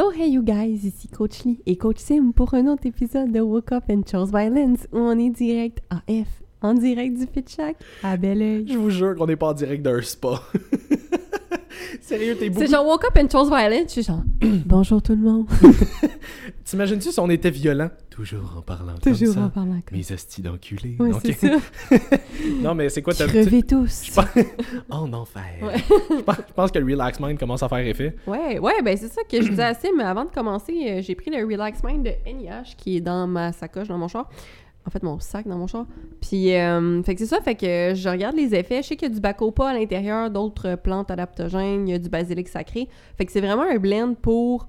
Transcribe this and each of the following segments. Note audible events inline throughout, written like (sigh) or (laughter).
So hey you guys, ici Coach Lee et Coach Sim pour un autre épisode de Woke Up and Chose Violence où on est direct AF, en direct du Fit Shack, à bel oeil. Je vous jure qu'on n'est pas en direct d'un spa. (laughs) Sérieux, t'es beaucoup... C'est genre Woke Up and Chose Violence, je suis genre (clears throat) bonjour tout le monde. (laughs) T'imagines-tu si on était violent? Toujours en parlant Toujours comme en ça. parlant comme Mes hosties d'enculés. C'est ça. (laughs) non, mais c'est quoi ta... Crevez tous. (laughs) En enfer. Ouais. je, pense, je pense que le Relax Mind commence à faire effet. Ouais, ouais, ben c'est ça que je disais à Sim. Avant de commencer, euh, j'ai pris le Relax Mind de NIH qui est dans ma sacoche, dans mon char. En fait, mon sac dans mon char. Puis, euh, fait que c'est ça, fait que je regarde les effets. Je sais qu'il y a du bacopa à l'intérieur, d'autres plantes adaptogènes, il y a du basilic sacré. Fait que c'est vraiment un blend pour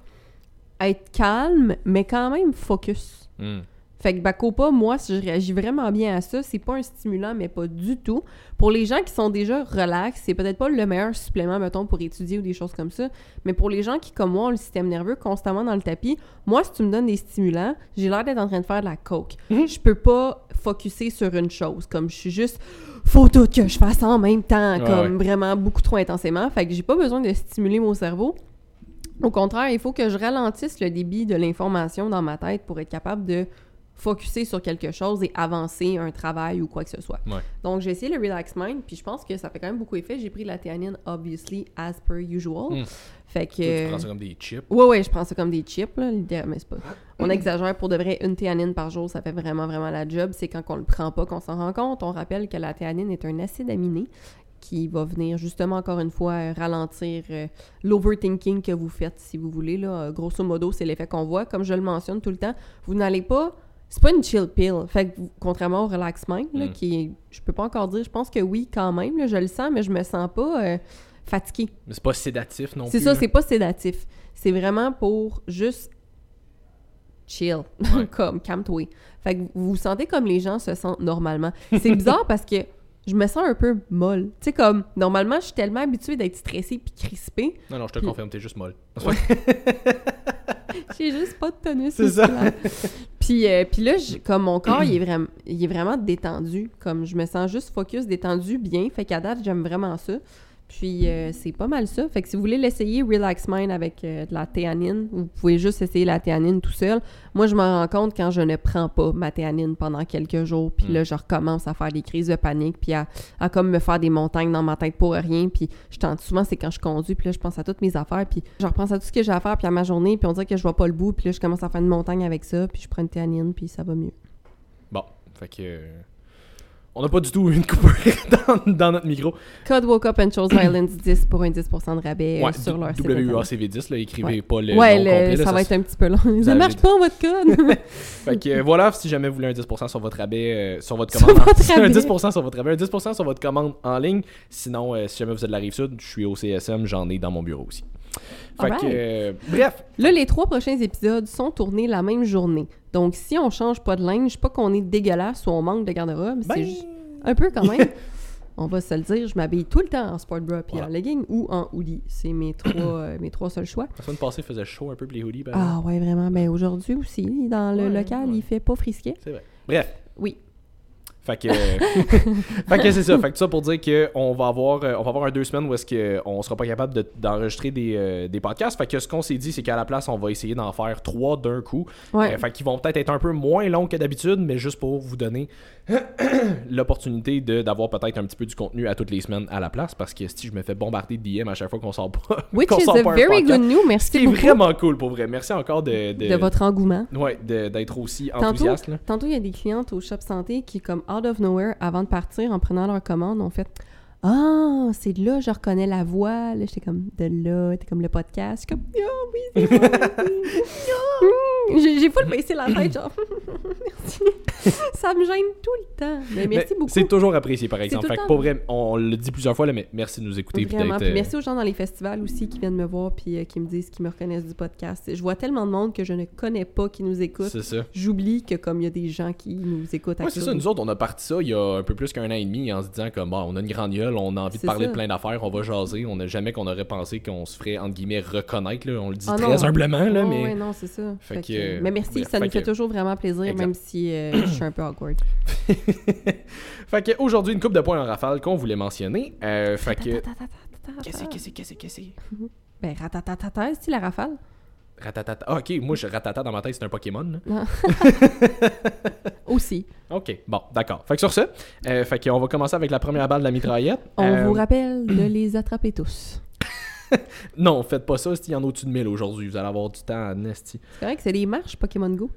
être calme, mais quand même focus. Hmm. Fait que Bacopa, moi, si je réagis vraiment bien à ça, c'est pas un stimulant, mais pas du tout. Pour les gens qui sont déjà relax, c'est peut-être pas le meilleur supplément, mettons, pour étudier ou des choses comme ça. Mais pour les gens qui, comme moi, ont le système nerveux constamment dans le tapis, moi, si tu me donnes des stimulants, j'ai l'air d'être en train de faire de la coke. Mhm. Je peux pas focuser sur une chose. Comme je suis juste, faut tout que je fasse en même temps, Ouais, comme ouais. vraiment beaucoup trop intensément. Fait que j'ai pas besoin de stimuler mon cerveau. Au contraire, il faut que je ralentisse le débit de l'information dans ma tête pour être capable de focuser sur quelque chose et avancer un travail ou quoi que ce soit. Ouais. Donc, j'ai essayé le Relax Mind, puis je pense que ça fait quand même beaucoup effet. J'ai pris la théanine, obviously, as per usual. Mm. Fait Toi, tu que... prends ça comme des chips? Ouais, ouais, je prends ça comme des chips, là, mais c'est pas... (clears throat) On exagère pour de vrai, une théanine par jour, ça fait vraiment, vraiment la job. C'est quand on le prend pas qu'on s'en rend compte. On rappelle que la théanine est un acide aminé qui va venir justement, encore une fois, euh, ralentir euh, l'overthinking que vous faites, si vous voulez. Là. Euh, grosso modo, c'est l'effet qu'on voit. Comme je le mentionne tout le temps, vous n'allez pas... C'est pas une chill pill. Fait que, contrairement au Relax Mind, là, Mm. qui. Je peux pas encore dire, je pense que oui, quand même. là, je le sens, mais je me sens pas euh, fatiguée. Mais c'est pas sédatif non C'est plus. ça, là. c'est pas sédatif. C'est vraiment pour juste chill, Ouais. (laughs) comme calme-toi. Fait que vous vous sentez comme les gens se sentent normalement. C'est bizarre (laughs) parce que je me sens un peu molle. Tu sais, comme, normalement, je suis tellement habituée d'être stressée puis crispée. Non, non, je te confirme, t'es juste molle. (laughs) J'ai juste pas de tonus. C'est ça. puis, euh, puis là, je- comme mon corps, il est, (clears throat) vraiment, il est vraiment détendu. Comme je me sens juste focus, détendu, bien. Fait qu'à date, j'aime vraiment ça. Puis euh, c'est pas mal ça. Fait que si vous voulez l'essayer, Relax Mind avec euh, de la théanine, vous pouvez juste essayer la théanine tout seul. Moi, je m'en rends compte quand je ne prends pas ma théanine pendant quelques jours. Puis Mm. là, je recommence à faire des crises de panique, puis à, à comme me faire des montagnes dans ma tente pour rien. Puis je tente souvent, c'est quand je conduis, puis là, je pense à toutes mes affaires, puis je repense à tout ce que j'ai à faire, puis à ma journée, puis on dirait que je vois pas le bout, puis là, je commence à faire une montagne avec ça, puis je prends une théanine, puis ça va mieux. Bon, fait que... On n'a pas du tout une coupure (laughs) dans, dans notre micro. Code Woke Up and Chose Violence (coughs) 10 pour un 10% de rabais euh, Ouais, sur leur site. internet. WACV10, là, écrivez Ouais. pas le ouais, nom le- complet. là, ça, va être un petit peu long. Ça marche dit. pas, votre code! (laughs) Fait que euh, voilà, si jamais vous voulez un 10% sur votre rabais, euh, sur votre Sur commande, votre (laughs) un rabais. 10% sur votre rabais, un 10% sur votre commande en ligne. Sinon, euh, si jamais vous êtes de la rive sud, je suis au CSM, j'en ai dans mon bureau aussi. Fait que, Alright. euh, bref, Là, les trois prochains épisodes sont tournés la même journée. Donc, si on change pas de linge, pas qu'on est dégueulasse ou on manque de garde-robe, ben, c'est un peu quand même. (laughs) on va se le dire, je m'habille tout le temps en sport bra puis Voilà. en legging ou en hoodie. C'est mes trois, (coughs) euh, mes trois seuls choix. la semaine passée, il faisait chaud un peu pour les hoodies. ben, Ah ouais, vraiment. Ben aujourd'hui aussi, dans le Ouais, local, ouais. il fait pas frisquet. C'est vrai. Bref. Oui. Fait que, (laughs) fait que c'est ça. Fait que ça pour dire qu'on va avoir, euh, on va avoir un deux semaines où est-ce qu'on sera pas capable de- d'enregistrer des, euh, des podcasts. Fait que ce qu'on s'est dit, c'est qu'à la place, on va essayer d'en faire trois d'un coup. Ouais. Euh, fait qu'ils vont peut-être être un peu moins longs que d'habitude, mais juste pour vous donner (coughs) l'opportunité de- d'avoir peut-être un petit peu du contenu à toutes les semaines à la place. Parce que si je me fais bombarder de DM à chaque fois qu'on sort pas, (laughs) Which qu'on is sort a pas un very podcast, good news. Merci qui est beaucoup vraiment cool pour vrai. Merci encore de, de votre engouement. Ouais, de- d'être aussi Tantôt, enthousiaste. là. tantôt, il y a des clientes au Shop Santé qui, comme out of nowhere, avant de partir, en prenant leur commande, ont fait Ah, c'est de là, je reconnais la voix. Là, j'étais comme de là, t'es comme le podcast. Je suis comme Ah oui, c'est moi. Hum, (laughs) J'ai j'ai full baissé la tête, genre (laughs) Merci. Ça me gêne tout le temps. Mais merci Mais beaucoup. C'est toujours apprécié, par exemple. le Fait que pour vrai, on le dit plusieurs fois, là, mais merci de nous écouter. Vraiment. Puis euh, merci aux gens dans les festivals aussi qui viennent me voir puis euh, qui me disent qu'ils me reconnaissent du podcast. Je vois tellement de monde que je ne connais pas qui nous écoute. C'est ça. J'oublie que comme il y a des gens qui nous écoutent Ouais, c'est ça. Nous autres, on a parti ça il y a un peu plus qu'un an et demi en se disant comme bon, on a une grande gueule, on a envie de parler ça. de plein d'affaires, on va jaser. On n'a jamais qu'on aurait pensé qu'on se ferait entre guillemets reconnaître. Là. On le dit Ah très non. humblement, là, Ouais, mais. ouais, non, c'est ça. Fait Fait que, que- euh, mais merci, ça nous fait que- toujours vraiment plaisir, Exact. même si euh, je suis un peu awkward. (laughs) fait que aujourd'hui, une coupe de points en rafale qu'on voulait mentionner. Euh, fait que. Qu'est-ce que, qu'est-ce que, qu'est-ce que, qu'est-ce que? Ben, ratatatata, c'est la rafale? Ratatata. Ah, ok, moi, je ratata dans ma tête, c'est un Pokémon. là. Non. (laughs) Aussi. Ok, bon, d'accord. Fait que sur ça, euh, fait qu'on va commencer avec la première balle de la mitraillette. On Euh, vous rappelle de les attraper tous. (laughs) Non, faites pas ça, il y en a au-dessus de 1000 aujourd'hui. Vous allez avoir du temps à Nasty. C'est correct, c'est des marches Pokémon Go.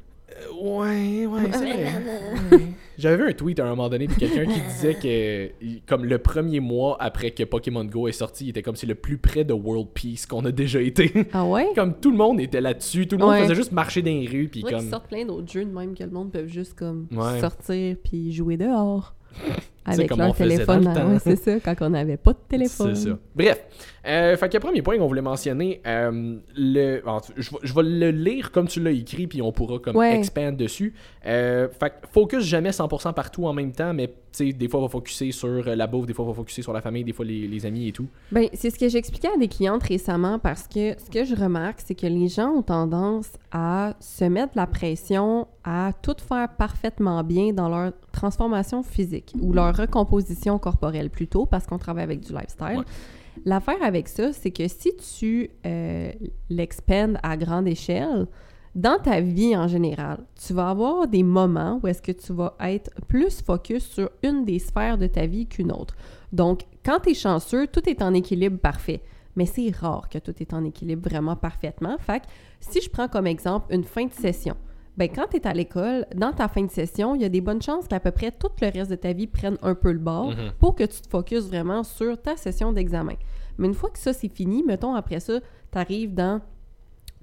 ouais, ouais, c'est vrai. (laughs) Ouais. J'avais vu un tweet à un moment donné de quelqu'un qui disait que, comme le premier mois après que Pokémon Go est sorti, il était comme c'est le plus près de World Peace qu'on a déjà été. Ah ouais? comme tout le monde était là-dessus, tout le monde Ouais. faisait juste marcher dans les rues, puis vrai comme. sortent plein d'autres jeux de même que le monde peut juste comme Ouais. sortir puis jouer dehors. (laughs) Avec comme leur on téléphone. le. Ouais, c'est ça, quand on n'avait pas de téléphone. C'est ça. Bref, euh, fait que premier point qu'on voulait mentionner, euh, le, je, vais- je vais le lire comme tu l'as écrit, puis on pourra comme Ouais. expand dessus. Euh, fait que focus jamais 100% partout en même temps, mais des fois on va focuser sur la bouffe, des fois on va focuser sur la famille, des fois les, les amis et tout. Ben, c'est ce que j'expliquais à des clientes récemment parce que ce que je remarque, c'est que les gens ont tendance à se mettre la pression à tout faire parfaitement bien dans leur transformation physique ou leur recomposition corporelle plutôt parce qu'on travaille avec du lifestyle. Ouais. L'affaire avec ça, c'est que si tu euh, l'expandes à grande échelle, dans ta vie en général, tu vas avoir des moments où est-ce que tu vas être plus focus sur une des sphères de ta vie qu'une autre. Donc, quand tu es chanceux, tout est en équilibre parfait. Mais c'est rare que tout est en équilibre vraiment parfaitement. Fait que si je prends comme exemple une fin de session, ben quand tu es à l'école, dans ta fin de session, il y a des bonnes chances qu'à peu près tout le reste de ta vie prenne un peu le bord Mhm. pour que tu te focuses vraiment sur ta session d'examen. Mais une fois que ça c'est fini, mettons après ça, tu arrives dans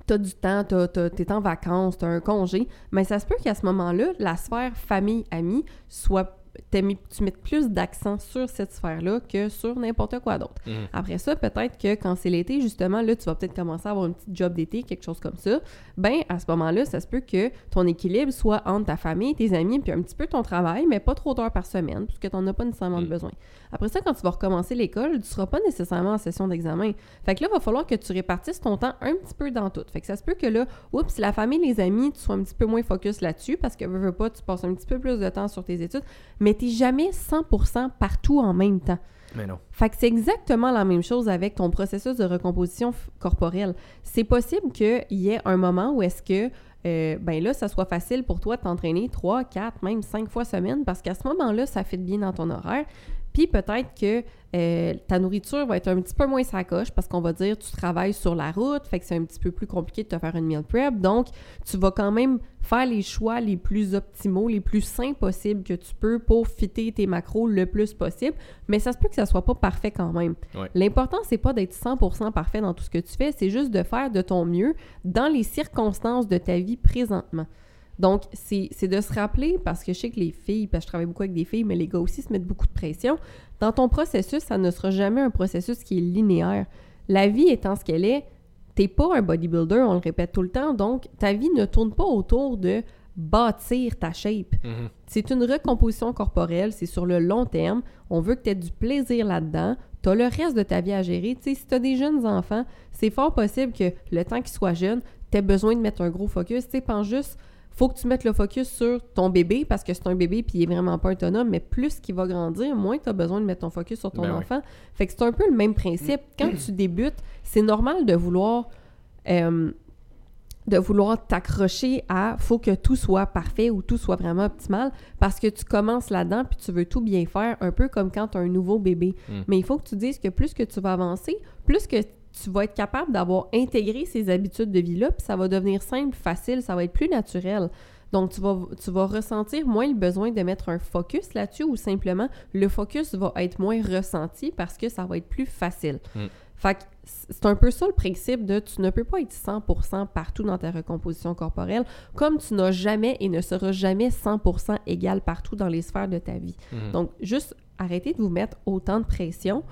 tu as du temps, tu es en vacances, tu as un congé, mais ça se peut qu'à ce moment-là, la sphère famille-amis soit mis- tu mettes plus d'accent sur cette sphère-là que sur n'importe quoi d'autre. Mhm. Après ça, peut-être que quand c'est l'été, justement, là, tu vas peut-être commencer à avoir une petite job d'été, quelque chose comme ça. Ben, à ce moment-là, ça se peut que ton équilibre soit entre ta famille, tes amis, puis un petit peu ton travail, mais pas trop d'heures par semaine, puisque tu n'en as pas nécessairement de besoin. Après ça, quand tu vas recommencer l'école, tu seras pas nécessairement en session d'examen. Fait que là, il va falloir que tu répartisses ton temps un petit peu dans tout. Fait que ça se peut que là, oups, la famille, les amis, tu sois un petit peu moins focus là-dessus, parce que veux, veux pas, tu passes un petit peu plus de temps sur tes études, mais t'es jamais 100% partout en même temps. Mais non. Fait que c'est exactement la même chose avec ton processus de recomposition corporelle. C'est possible qu'il y ait un moment où est-ce que, euh, ben là, ça soit facile pour toi de t'entraîner 3, 4, même 5 fois semaine parce qu'à ce moment-là, ça fit bien dans ton horaire. Puis peut-être que euh, ta nourriture va être un petit peu moins sacoche parce qu'on va dire tu travailles sur la route, fait que c'est un petit peu plus compliqué de te faire une meal prep. Donc, tu vas quand même faire les choix les plus optimaux, les plus sains possibles que tu peux pour fitter tes macros le plus possible. Mais ça se peut que ça soit pas parfait quand même. Ouais. L'important, c'est pas d'être 100% parfait dans tout ce que tu fais, c'est juste de faire de ton mieux dans les circonstances de ta vie présentement. Donc, c'est c'est de se rappeler, parce que je sais que les filles, parce que je travaille beaucoup avec des filles, mais les gars aussi se mettent beaucoup de pression. Dans ton processus, ça ne sera jamais un processus qui est linéaire. La vie étant ce qu'elle est, t'es pas un bodybuilder, on le répète tout le temps, donc ta vie ne tourne pas autour de bâtir ta shape. Mhm. C'est une recomposition corporelle, c'est sur le long terme. On veut que tu aies du plaisir là-dedans. Tu as le reste de ta vie à gérer. Tu sais, si tu as des jeunes enfants, c'est fort possible que le temps qu'ils soient jeunes, tu aies besoin de mettre un gros focus. Tu sais, pense juste, faut que tu mettes le focus sur ton bébé parce que c'est un bébé puis il est vraiment pas autonome, mais plus qu'il va grandir, moins tu as besoin de mettre ton focus sur ton Ben enfant. Fait que c'est un peu le même principe. Quand tu débutes, c'est normal de vouloir euh, de vouloir t'accrocher à faut que tout soit parfait ou tout soit vraiment optimal parce que tu commences là-dedans puis tu veux tout bien faire, un peu comme quand tu as un nouveau bébé. Mm. Mais il faut que tu dises que plus que tu vas avancer, plus que tu vas être capable d'avoir intégré ces habitudes de vie-là, puis ça va devenir simple, facile, ça va être plus naturel. Donc, tu vas, tu vas ressentir moins le besoin de mettre un focus là-dessus ou simplement le focus va être moins ressenti parce que ça va être plus facile. Mm. Fait que c'est un peu ça le principe de tu ne peux pas être 100% partout dans ta recomposition corporelle, comme tu n'as jamais et ne seras jamais 100% égal partout dans les sphères de ta vie. Mhm. Donc, juste arrêtez de vous mettre autant de pression,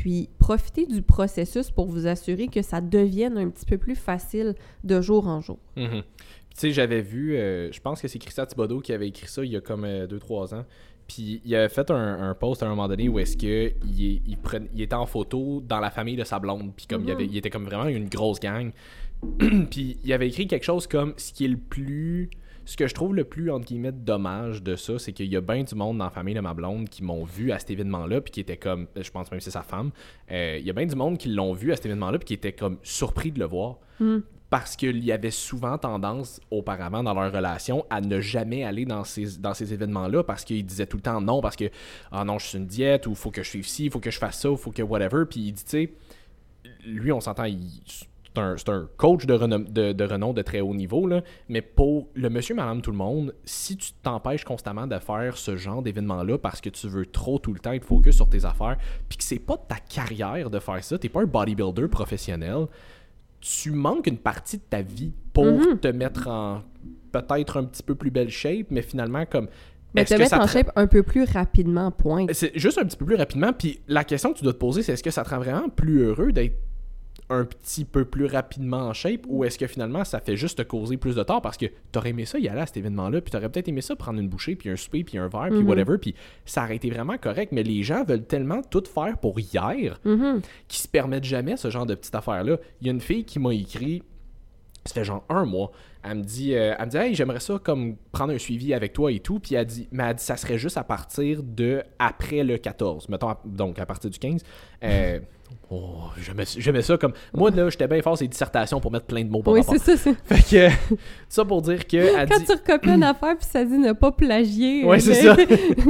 puis profitez du processus pour vous assurer que ça devienne un petit peu plus facile de jour en jour. Mhm. Tu sais, j'avais vu, euh, je pense que c'est Christian Thibodeau qui avait écrit ça il y a comme 2-3 ans. Puis il avait fait un, un post à un moment donné où est-ce que il, prenait- il était en photo dans la famille de sa blonde. Puis comme il, avait, Mhm. il était comme vraiment une grosse gang. (clears throat) puis il avait écrit quelque chose comme ce qui est le plus. Ce que je trouve le plus, entre guillemets, dommage de ça, c'est qu'il y a bien du monde dans la famille de ma blonde qui m'ont vu à cet événement-là, puis qui était comme, je pense même que c'est sa femme, euh, il y a bien du monde qui l'ont vu à cet événement-là, puis qui était comme surpris de le voir. Mm. parce qu'il y avait souvent tendance auparavant dans leur relation à ne jamais aller dans ces, dans ces événements-là parce qu'ils disaient tout le temps non parce que ah non, je suis une diète ou faut que je suive ci, faut que je fasse ça, ou faut que whatever. Puis il dit, tu sais, lui, on s'entend, c'est un, c'est un coach de renom, de, de renom de très haut niveau, là, mais pour le monsieur, madame, tout le monde, si tu t'empêches constamment de faire ce genre d'événement-là parce que tu veux trop tout le temps être focus sur tes affaires, puis que c'est pas ta carrière de faire ça, t'es pas un bodybuilder professionnel, tu manques une partie de ta vie pour Mhm. te mettre en peut-être un petit peu plus belle shape, mais finalement comme Mais te mettre en shape un peu plus rapidement, point. c'est juste un petit peu plus rapidement. Puis la question que tu dois te poser, c'est est-ce que ça te rend vraiment plus heureux d'être un petit peu plus rapidement en shape ou est-ce que finalement ça fait juste te causer plus de tort parce que t'aurais aimé ça y aller à cet événement-là, puis t'aurais peut-être aimé ça prendre une bouchée, puis un souper, puis un verre, puis Mhm. whatever, puis ça aurait été vraiment correct. Mais les gens veulent tellement tout faire pour hier Mhm. qui se permettent jamais ce genre de petite affaire-là. Il y a une fille qui m'a écrit, ça fait genre un mois, elle me dit, euh, elle me dit, hey, j'aimerais ça comme prendre un suivi avec toi et tout, puis elle dit, mais elle dit, ça serait juste à partir de après le 14, mettons, à- donc à partir du 15. Euh, (laughs) oh, j'aimais ça comme, moi là, j'étais bien fort ces dissertations pour mettre plein de mots par Oui, c'est ça. c'est- (laughs) Fait que, ça pour dire que, elle Quand dit, tu recopies une affaire puis ça dit ne pas plagier. Ouais, euh, c'est le- ça.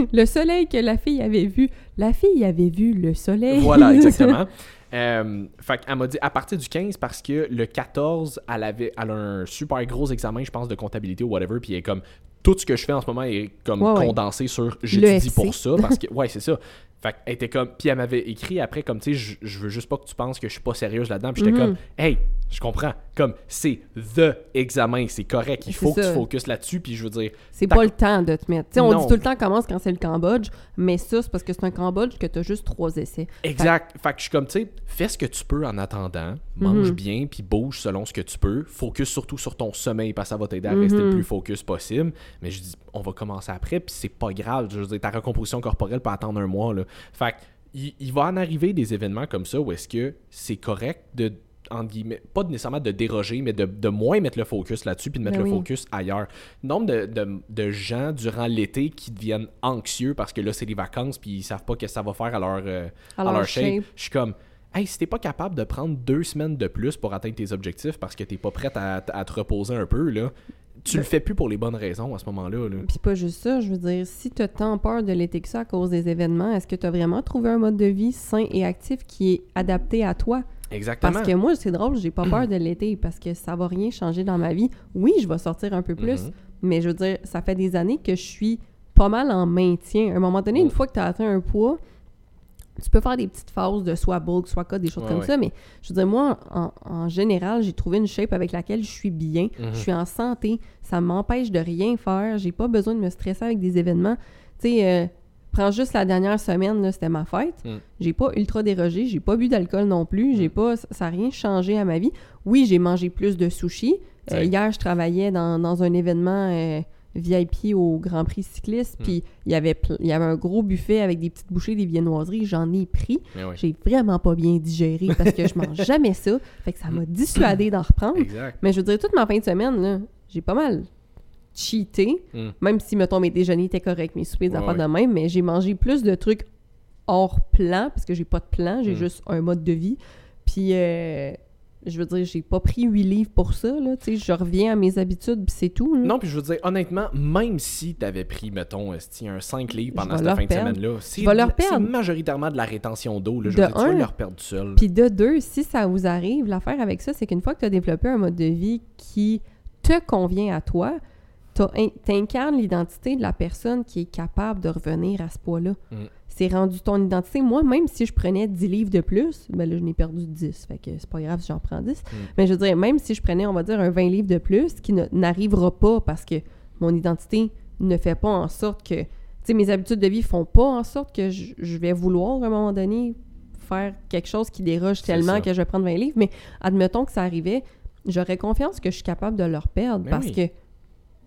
(laughs) le soleil que la fille avait vu. La fille avait vu le soleil. Voilà, exactement. Euh, fait qu'elle m'a dit à partir du 15 parce que le 14, elle avait elle a un super gros examen, je pense, de comptabilité ou whatever, puis elle est comme tout ce que je fais en ce moment est comme Ouais, ouais. condensé sur j'étudie pour ça parce que ouais, c'est ça. Fait qu'elle était comme puis elle m'avait écrit après comme tu sais je- je veux juste pas que tu penses que je suis pas sérieuse là-dedans, puis j'étais Mhm. comme hey, je comprends, comme c'est the examen, c'est correct, il faut que tu focuses là-dessus puis je veux dire C'est pas le temps de te mettre. Tu sais, on Non. dit tout le temps commence quand c'est le Cambodge, mais ça, c'est parce que c'est un Cambodge que t'as juste trois essais. Exact. Fait que je suis comme, tu sais, fais ce que tu peux en attendant, mange Mhm. bien, puis bouge selon ce que tu peux. Focus surtout sur ton sommeil, parce que ça va t'aider à rester le Mhm. plus focus possible. Mais je dis, on va commencer après, puis c'est pas grave. Je veux dire, ta recomposition corporelle peut attendre un mois, là. Fait que, il, il va en arriver des événements comme ça où est-ce que c'est correct de entre guillemets, pas nécessairement de déroger, mais de, de moins mettre le focus là-dessus puis de mettre Ben le oui. focus ailleurs. Nombre de, de- de gens durant l'été qui deviennent anxieux parce que là, c'est les vacances puis ils savent pas ce que ça va faire à leur, euh, À à leur leur shape. shape. Je suis comme, hey, si t'es pas capable de prendre deux semaines de plus pour atteindre tes objectifs parce que t'es pas prête à, à te reposer un peu, là, tu le fais plus pour les bonnes raisons à ce moment-là. là. Puis pas juste ça, je veux dire, si t'as tant peur de l'été que ça à cause des événements, est-ce que t'as vraiment trouvé un mode de vie sain et actif qui est adapté à toi? Exactement. Parce que moi, c'est drôle, j'ai pas peur de l'été parce que ça va rien changer dans ma vie. Oui, je vais sortir un peu plus, Mhm. mais je veux dire, ça fait des années que je suis pas mal en maintien. À un moment donné, Mm. une fois que tu as atteint un poids, tu peux faire des petites phases de soit bulk, soit cut, des choses Ouais, comme ouais. ça, mais je veux dire, moi, en, en général, j'ai trouvé une shape avec laquelle je suis bien, Mhm. je suis en santé, ça m'empêche de rien faire, j'ai pas besoin de me stresser avec des événements. Tu sais, euh, prends juste la dernière semaine, c'était ma fête, Mm. j'ai pas ultra dérogé, j'ai pas bu d'alcool non plus, j'ai Mm. pas, ça n'a rien changé à ma vie. Oui, j'ai mangé plus de sushis. Euh, hier, je travaillais dans, dans un événement euh, VIP au Grand Prix cycliste, Mm. puis il y avait il y avait un gros buffet avec des petites bouchées, des viennoiseries, j'en ai pris. J'ai vraiment pas bien digéré parce que je mange (laughs) jamais ça, fait que ça m'a dissuadé d'en reprendre. Exact. Mais je veux dire, toute ma fin de semaine, là, j'ai pas mal cheaté, Mm. même si, mettons, mes déjeuners étaient corrects, mes soupers, des Ouais, affaires de même, mais j'ai mangé plus de trucs hors plan, parce que j'ai pas de plan, j'ai Mm. juste un mode de vie. Puis, euh, je veux dire, j'ai pas pris huit livres pour ça, là, tu sais, je reviens à mes habitudes, puis c'est tout. là. Non, puis je veux dire, honnêtement, même si t'avais pris, mettons, un 5 livres pendant cette fin de semaine-là, c'est majoritairement de la rétention d'eau. là. Je De veux dire, tu vas un. leur perdre tout seul. Puis de deux, si ça vous arrive, l'affaire avec ça, c'est qu'une fois que tu as développé un mode de vie qui te convient à toi, tu incarnes l'identité de la personne qui est capable de revenir à ce poids-là. Mm. C'est rendu ton identité. Moi, même si je prenais 10 livres de plus, ben là, je n'ai perdu 10. Fait que c'est pas grave si j'en prends 10. Mm. Mais je veux dire, même si je prenais, on va dire, un 20 livres de plus, ce qui n'arrivera pas parce que mon identité ne fait pas en sorte que... Tu sais, mes habitudes de vie font pas en sorte que je, je vais vouloir, à un moment donné, faire quelque chose qui déroge tellement que je vais prendre 20 livres. Mais admettons que ça arrivait, j'aurais confiance que je suis capable de leur perdre Ben parce oui. que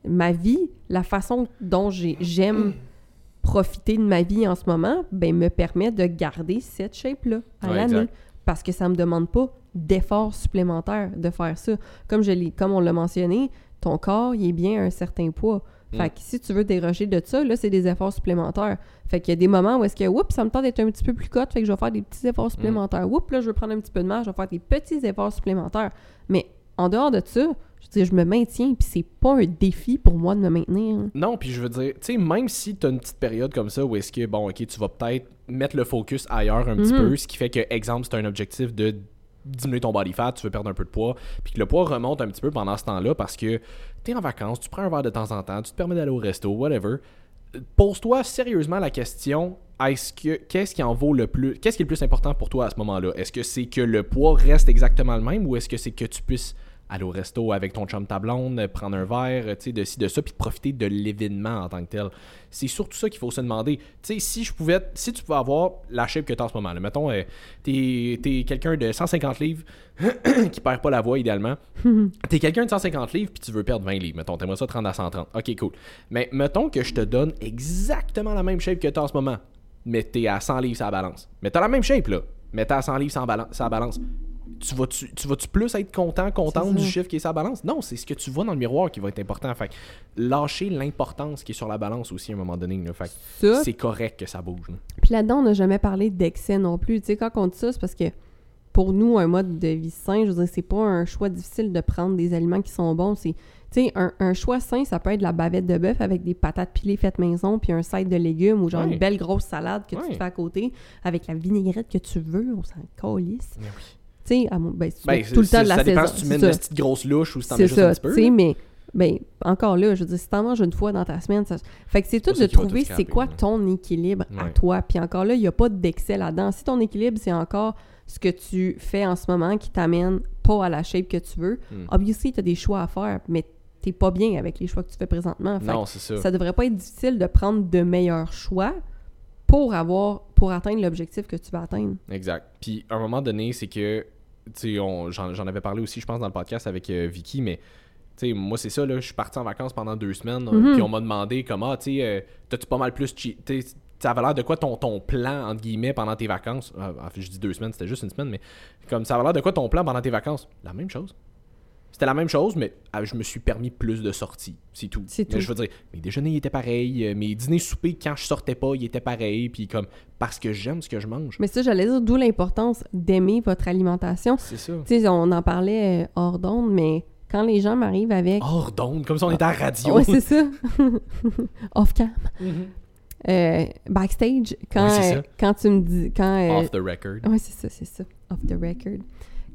ma vie, la façon dont j'ai- j'aime (clears throat) profiter de ma vie en ce moment, ben, me permet de garder cette shape-là à Ouais, l'année. Parce que ça me demande pas d'efforts supplémentaires de faire ça. Comme, je l'ai- comme on l'a mentionné, ton corps, il est bien à un certain poids. Fait Mm. que si tu veux déroger de ça, là, c'est des efforts supplémentaires. Fait qu'il y a des moments où est-ce que, oups, ça me tente d'être un petit peu plus cote, fait que je vais faire des petits efforts supplémentaires. Oups, là, je veux prendre un petit peu de marge, je vais faire des petits efforts supplémentaires. Mais en dehors de ça, je veux dire, je me maintiens, puis c'est pas un défi pour moi de me maintenir. Non, puis je veux dire, tu sais, même si tu as une petite période comme ça où est-ce que, bon, ok, tu vas peut-être mettre le focus ailleurs un petit Mhm. peu, ce qui fait que, exemple, c'est un objectif de diminuer ton body fat, tu veux perdre un peu de poids, puis que le poids remonte un petit peu pendant ce temps-là parce que tu es en vacances, tu prends un verre de temps en temps, tu te permets d'aller au resto, whatever. Pose-toi sérieusement la question est-ce que qu'est-ce qui en vaut le plus Qu'est-ce qui est le plus important pour toi à ce moment-là? Est-ce que c'est que le poids reste exactement le même ou est-ce que c'est que tu puisses aller au resto avec ton chum ta blonde, prendre un verre, tu sais, de ci, de ça, puis de profiter de l'événement en tant que tel. C'est surtout ça qu'il faut se demander. Tu sais, si je pouvais, si tu pouvais avoir la shape que tu as en ce moment, là, mettons, euh, t'es es, quelqu'un de 150 livres (clears throat) qui perd pas la voix idéalement. (laughs) T'es quelqu'un de 150 livres puis tu veux perdre 20 livres. Mettons, t'aimerais ça 30 à 130. Ok, cool. Mais mettons que je te donne exactement la même shape que tu as en ce moment, mais t'es à 100 livres la balance. Mais t'as la même shape là, mais t'es à 100 livres sans balance, sur la balance tu vas-tu, tu vas-tu plus être content, contente du chiffre qui est sur la balance? Non, c'est ce que tu vois dans le miroir qui va être important. Fait que lâcher l'importance qui est sur la balance aussi à un moment donné. Là. Fait c'est correct que ça bouge. là. Puis là-dedans, on n'a jamais parlé d'excès non plus. Tu sais, quand on dit ça, c'est parce que pour nous, un mode de vie sain, je veux dire, c'est pas un choix difficile de prendre des aliments qui sont bons. C'est, tu sais, un, un choix sain, ça peut être de la bavette de bœuf avec des patates pilées faites maison, puis un side de légumes ou genre une belle grosse salade que tu te fais à côté avec la vinaigrette que tu veux, on s'en calisse. Mais oui. Tu sais, ben, Ben, tout le c'est- temps de la ça dépend si tu mets c'est une ça. petite grosse louche ou si t'en C'est mets juste un ça, petit peu. sais, là. mais ben, encore là, je veux dire, si t'en manges une fois dans ta semaine, ça... Fait que c'est tout ça de trouver c'est quoi là. ton équilibre à toi. Puis encore là, il n'y a pas d'excès là-dedans. Si ton équilibre, c'est encore ce que tu fais en ce moment qui t'amène pas à la shape que tu veux, Hmm. obviously, tu as des choix à faire, mais t'es pas bien avec les choix que tu fais présentement. Fait Non, c'est ça. ça devrait pas être difficile de prendre de meilleurs choix pour avoir pour atteindre l'objectif que tu vas atteindre. Exact. Puis à un moment donné, c'est que, j'en avais parlé aussi, je pense, dans le podcast avec euh, Vicky, mais, tu sais, moi, c'est ça, là, je suis parti en vacances pendant deux semaines, Mhm. puis on m'a demandé comment, tu sais, euh, t'as-tu pas mal plus cheat, tu sais, ça avait l'air de quoi ton, ton plan, entre guillemets, pendant tes vacances? Ah, en fait, je dis deux semaines, c'était juste une semaine, mais comme ça avait l'air de quoi ton plan pendant tes vacances? La même chose. C'était la même chose, mais ah, je me suis permis plus de sorties. C'est tout. C'est Mais tout. je veux dire, mes déjeuners étaient pareils, euh, mes dîners soupers quand je sortais pas, ils étaient pareils, puis comme parce que j'aime ce que je mange. Mais ça, j'allais dire, d'où l'importance d'aimer votre alimentation. C'est ça. Tu sais, on en parlait euh, hors d'onde, mais quand les gens m'arrivent avec... Hors d'onde, comme si on était à la radio. Ouais, c'est ça. (laughs) Off-cam. Mhm. Euh, backstage, quand, Oui, c'est ça. quand tu me dis... Quand, Off the record. Oui, c'est ça, c'est ça. Off the record.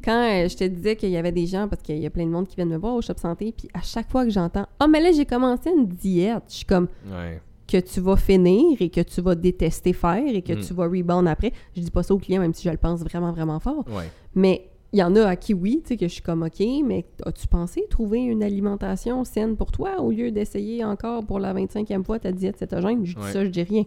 Quand euh, je te disais qu'il y avait des gens, parce qu'il y a plein de monde qui viennent me voir au Shop Santé, puis à chaque fois que j'entends « Ah, mais là, j'ai commencé une diète », je suis comme Ouais. que tu vas finir et que tu vas détester faire et que Mm. tu vas rebound après. Je dis pas ça aux clients, même si je le pense vraiment, vraiment fort. Ouais. Mais il y en a à qui oui, tu sais, que je suis comme OK, mais as-tu pensé trouver une alimentation saine pour toi au lieu d'essayer encore pour la 25e fois ta diète cétogène? Je dis Ouais. ça, je dis rien.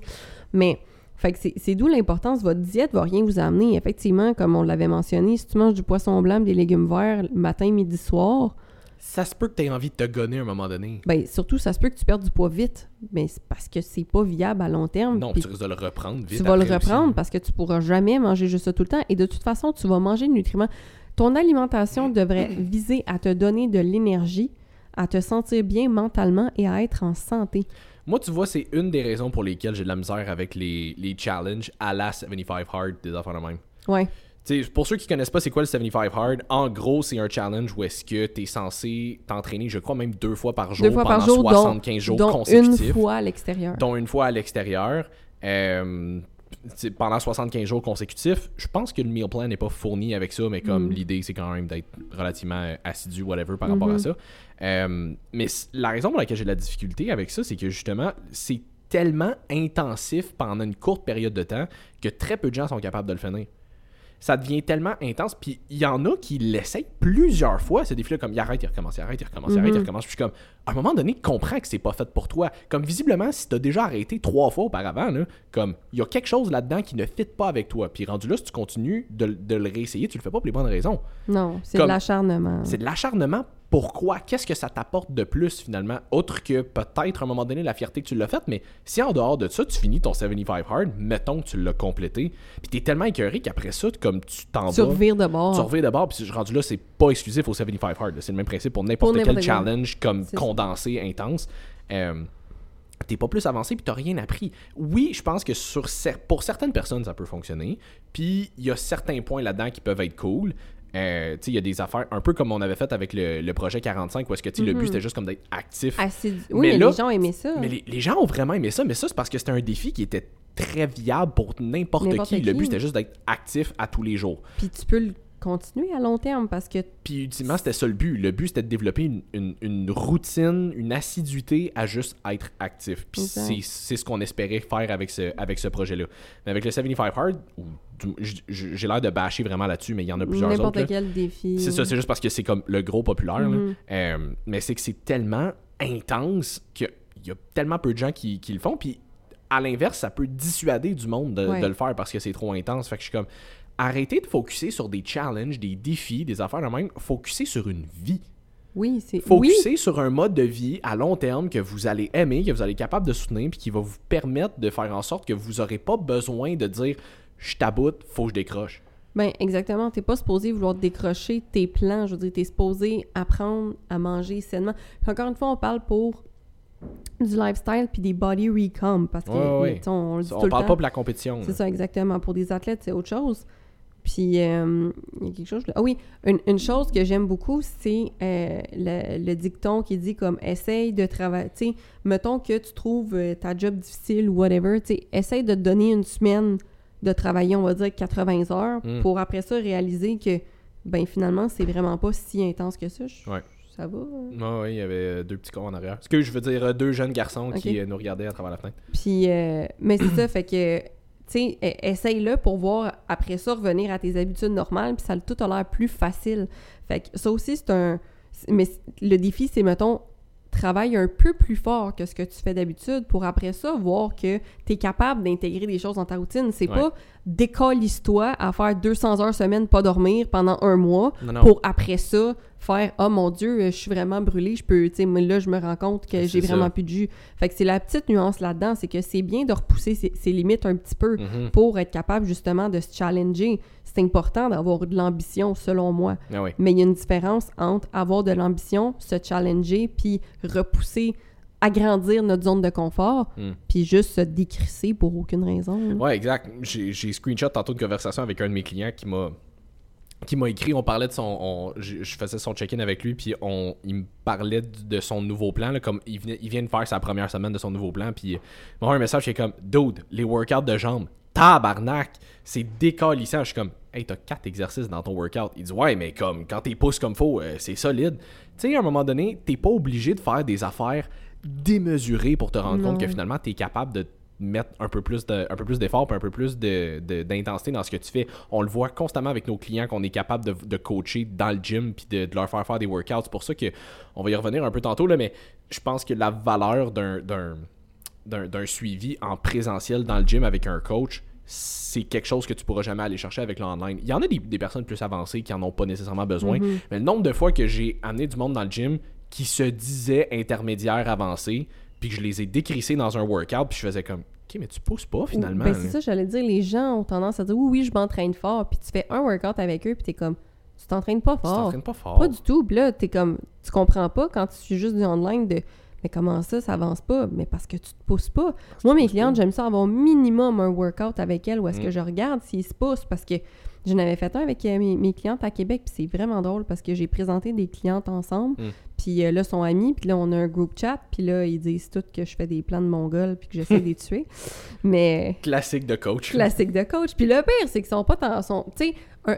Mais, fait que c'est- d'où l'importance. Votre diète va rien vous amener. Effectivement, comme on l'avait mentionné, si tu manges du poisson blanc, des légumes verts, matin, midi, soir, Ça se peut que tu aies envie de te gonner à un moment donné. ben surtout, ça se peut que tu perdes du poids vite. Mais c'est parce que c'est pas viable à long terme. Non, tu risques de le reprendre vite. tu vas le aussi. reprendre parce que tu pourras jamais manger juste ça tout le temps. Et de toute façon, tu vas manger de nutriments. Ton alimentation devrait (clears throat) viser à te donner de l'énergie, à te sentir bien mentalement et à être en santé. Moi, tu vois, c'est une des raisons pour lesquelles j'ai de la misère avec les, les challenges à la 75 Hard des affaires de même. Ouais. Pour ceux qui connaissent pas c'est quoi le 75 Hard, en gros, c'est un challenge où est-ce que tu es censé t'entraîner, je crois, même deux fois par jour Deux fois pendant par jour, 75 jours dont une consécutifs. fois à l'extérieur. dont une fois à l'extérieur. Euh, pendant 75 jours consécutifs. Je pense que le meal plan n'est pas fourni avec ça, mais comme Mm. l'idée, c'est quand même d'être relativement euh, assidu, whatever, par rapport à Mhm. ça. Euh, mais la raison pour laquelle j'ai de la difficulté avec ça, c'est que justement, c'est tellement intensif pendant une courte période de temps que très peu de gens sont capables de le finir. Ça devient tellement intense, puis il y en a qui l'essayent plusieurs fois, ces défis-là, comme il arrête, il recommence, il arrête, il recommence, il arrête, il Mhm. recommence. Puis je suis comme, à un moment donné, comprends que c'est pas fait pour toi. Comme visiblement, si t'as déjà arrêté trois fois auparavant, là, comme il y a quelque chose là-dedans qui ne fit pas avec toi. Puis rendu là, si tu continues de, de le réessayer, tu le fais pas pour les bonnes raisons. Non, c'est de l'acharnement. C'est de l'acharnement. Pourquoi? Qu'est-ce que ça t'apporte de plus finalement? Autre que peut-être à un moment donné la fierté que tu l'as faite, mais si en dehors de ça, tu finis ton 75 hard, mettons que tu l'as complété, puis t'es tellement écœuré qu'après ça, comme tu t'en Tu vas, revires de bord. tu reviens d'abord, puis rendu là, c'est pas exclusif au 75 hard. C'est le même principe pour n'importe quel challenge comme ça. condensé, intense. Euh, T'es pas plus avancé puis t'as rien appris. Oui, je pense que sur cer- pour certaines personnes ça peut fonctionner. Puis il y a certains points là-dedans qui peuvent être cool. Euh, il y a des affaires un peu comme on avait fait avec le, le projet 45, où est-ce que le but Mhm. c'était juste comme d'être actif. Assez- Mais Oui, mais, là- les gens aimaient ça. Mais les, les gens ont vraiment aimé ça, mais ça, c'est parce que c'était un défi qui était très viable pour n'importe qui. Le but, c'était juste d'être actif à tous les jours. Puis tu peux le continuer à long terme parce que Puis, ultimement, c'était ça le but. Le but, c'était de développer une, une- une routine, une assiduité à juste être actif. Puis, c'est c'est ce qu'on espérait faire avec ce, avec ce projet-là. Mais avec le 75 Hard, j'ai l'air de bâcher vraiment là-dessus, mais il y en a plusieurs autres. n'importe là. quel défi. C'est ça, c'est juste parce que c'est comme le gros populaire. Mhm. Euh, mais c'est que c'est tellement intense qu'il y a tellement peu de gens qui, qui le font. Puis à l'inverse, ça peut dissuader du monde de, Ouais. de le faire parce que c'est trop intense. Fait que je suis comme, arrêtez de focuser sur des challenges, des défis, des affaires de même. Focuser sur une vie. Oui, c'est. Oui, Focuser sur un mode de vie à long terme que vous allez aimer, que vous allez être capable de soutenir, puis qui va vous permettre de faire en sorte que vous n'aurez pas besoin de dire je taboute, faut que je décroche. Ben, exactement. T'es pas supposé vouloir décrocher tes plans. Je veux dire, t'es supposé apprendre à manger sainement. Puis encore une fois, on parle pour du lifestyle puis des body recom parce que Ouais, sais, on, le dit On tout le parle temps. pas pour la compétition. C'est ça, exactement. Pour des athlètes, c'est autre chose. Puis, euh, il y a quelque chose... Ah oui, une, une chose que j'aime beaucoup, c'est euh, le, le dicton qui dit comme « essaye de travailler... » Tu sais, mettons que tu trouves euh, ta job difficile ou whatever, tu sais, essaye de te donner une semaine de travailler, on va dire 80 heures, Mm. pour après ça réaliser que, ben finalement, c'est vraiment pas si intense que ça. Je- Ouais. Ça va. hein? Ouais, ouais, il y avait euh, deux petits cons en arrière. Ce que je veux dire, deux jeunes garçons qui nous regardaient à travers la fenêtre. Puis, euh, mais c'est ça, fait que, tu sais, e- essaye-le pour voir après ça revenir à tes habitudes normales, puis ça tout a l'air plus facile. Fait que ça aussi, c'est un. Mais le défi, c'est, mettons, travaille un peu plus fort que ce que tu fais d'habitude pour après ça voir que tu es capable d'intégrer des choses dans ta routine. C'est Ouais. pas décolle-toi à faire 200 heures semaine, pas dormir pendant un mois Non, non. pour après ça faire oh mon dieu je suis vraiment brûlée je peux tu sais là je me rends compte que j'ai ça. vraiment plus de jus fait que c'est la petite nuance là-dedans c'est que c'est bien de repousser ses, ses limites un petit peu Mhm. pour être capable justement de se challenger c'est important d'avoir de l'ambition selon moi Ah mais il y a une différence entre avoir de l'ambition se challenger puis repousser agrandir notre zone de confort Mm. puis juste se décrisser pour aucune raison Ouais, exact. J'ai screenshot tantôt de conversation avec un de mes clients qui m'a qui m'a écrit, on parlait de son on- je, je faisais son check-in avec lui puis on il me parlait de, de son nouveau plan là, comme il, venait, il vient de faire sa première semaine de son nouveau plan puis il m'a envoyé un message qui est comme dude, les workouts de jambes, tabarnak, c'est décalissant. Je suis comme hey, t'as quatre exercices dans ton workout. Il dit ouais, mais comme quand t'es pouces comme faut, euh, c'est solide. Tu sais à un moment donné, t'es pas obligé de faire des affaires démesurées pour te rendre Non. compte que finalement t'es capable de mettre un peu plus de, un peu plus d'effort un peu plus de, de- d'intensité dans ce que tu fais. On le voit constamment avec nos clients qu'on est capable de, de coacher dans le gym puis de, de leur faire faire des workouts. C'est pour ça que on va y revenir un peu tantôt là, mais je pense que la valeur d'un, d'un, suivi en présentiel dans le gym avec un coach, c'est quelque chose que tu pourras jamais aller chercher avec l'online. Il y en a des, des personnes plus avancées qui en ont pas nécessairement besoin, Mhm. mais le nombre de fois que j'ai amené du monde dans le gym qui se disait intermédiaire avancé, puis que je les ai décrissés dans un workout, puis je faisais comme, ok, mais tu pousses pas finalement. Ben, c'est ça, j'allais dire, les gens ont tendance à dire oui, oui, je m'entraîne fort, puis tu fais un workout avec eux, puis t'es comme, tu t'entraînes pas Tu fort. t'entraînes pas fort. Pas du tout, puis là, t'es comme, tu comprends pas quand tu suis juste du online de, mais comment ça, ça avance pas? Mais parce que tu te pousses pas. Moi, mes clientes, j'aime ça avoir minimum un workout avec elles où est-ce Mm. que je regarde s'ils se poussent, parce que j'en avais fait un avec euh, mes, mes clientes à Québec, puis c'est vraiment drôle parce que j'ai présenté des clientes ensemble, Mm. puis euh, là, sont amis, puis là, on a un group chat, puis là, ils disent toutes que je fais des plans de mongols, puis que j'essaie de les tuer. (laughs) Mais Classique de coach. classique de coach. Puis le pire, c'est qu'ils sont pas dans son. Tu sais,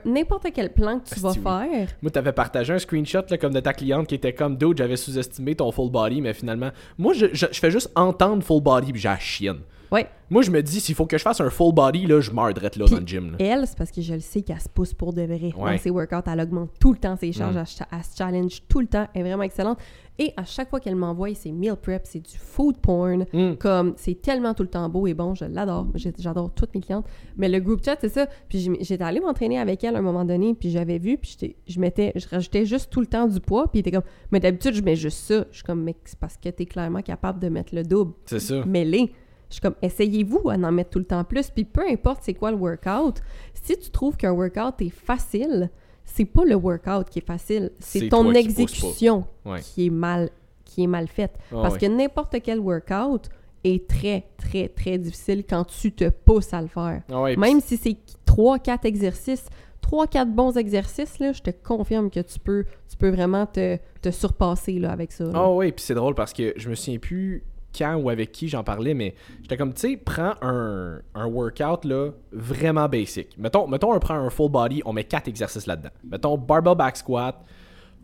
n'importe quel plan que tu vas faire. Moi, t'avais partagé un screenshot là, comme de ta cliente qui était comme Dude, j'avais sous-estimé ton full body, mais finalement, moi, je, je- je fais juste entendre full body puis j'ai la chienne. Ouais. Moi, je me dis, s'il faut que je fasse un full body, là, je meurs là dans le gym. là. Elle, c'est parce que je le sais qu'elle se pousse pour de vrai. Ouais. Dans ses workouts, elle augmente tout le temps ses charges, Mm. elle, elle se challenge tout le temps. Elle est vraiment excellente. Et à chaque fois qu'elle m'envoie ses meal prep, c'est du food porn. Mm. Comme, c'est tellement tout le temps beau et bon, je l'adore. J'adore toutes mes clientes. Mais le group chat, c'est ça. Puis j'étais allée m'entraîner avec elle à un moment donné, puis j'avais vu, puis je mettais, je rajoutais juste tout le temps du poids, puis était comme, mais d'habitude, je mets juste ça. Je suis comme, mais c'est parce que t'es clairement capable de mettre le double. C'est ça. mêlés. Je suis comme, essayez-vous à en mettre tout le temps plus. Puis peu importe c'est quoi le workout, si tu trouves qu'un workout est facile, c'est pas le workout qui est facile, c'est ton qui exécution Ouais. qui est mal qui est mal faite. Ah Parce ouais. que n'importe quel workout est très, très, très difficile quand tu te pousses à le faire. Ah ouais, Même si c'est 3-4 exercices, 3-4 bons exercices, là, je te confirme que tu peux, tu peux vraiment te, te surpasser là, avec ça. là. Oh oui, puis c'est drôle parce que je me souviens plus quand ou avec qui j'en parlais, mais j'étais comme, tu sais, prends un, un workout là, vraiment basic. Mettons, mettons, on prend un full body, on met quatre exercices là-dedans. Mettons, barbell back squat,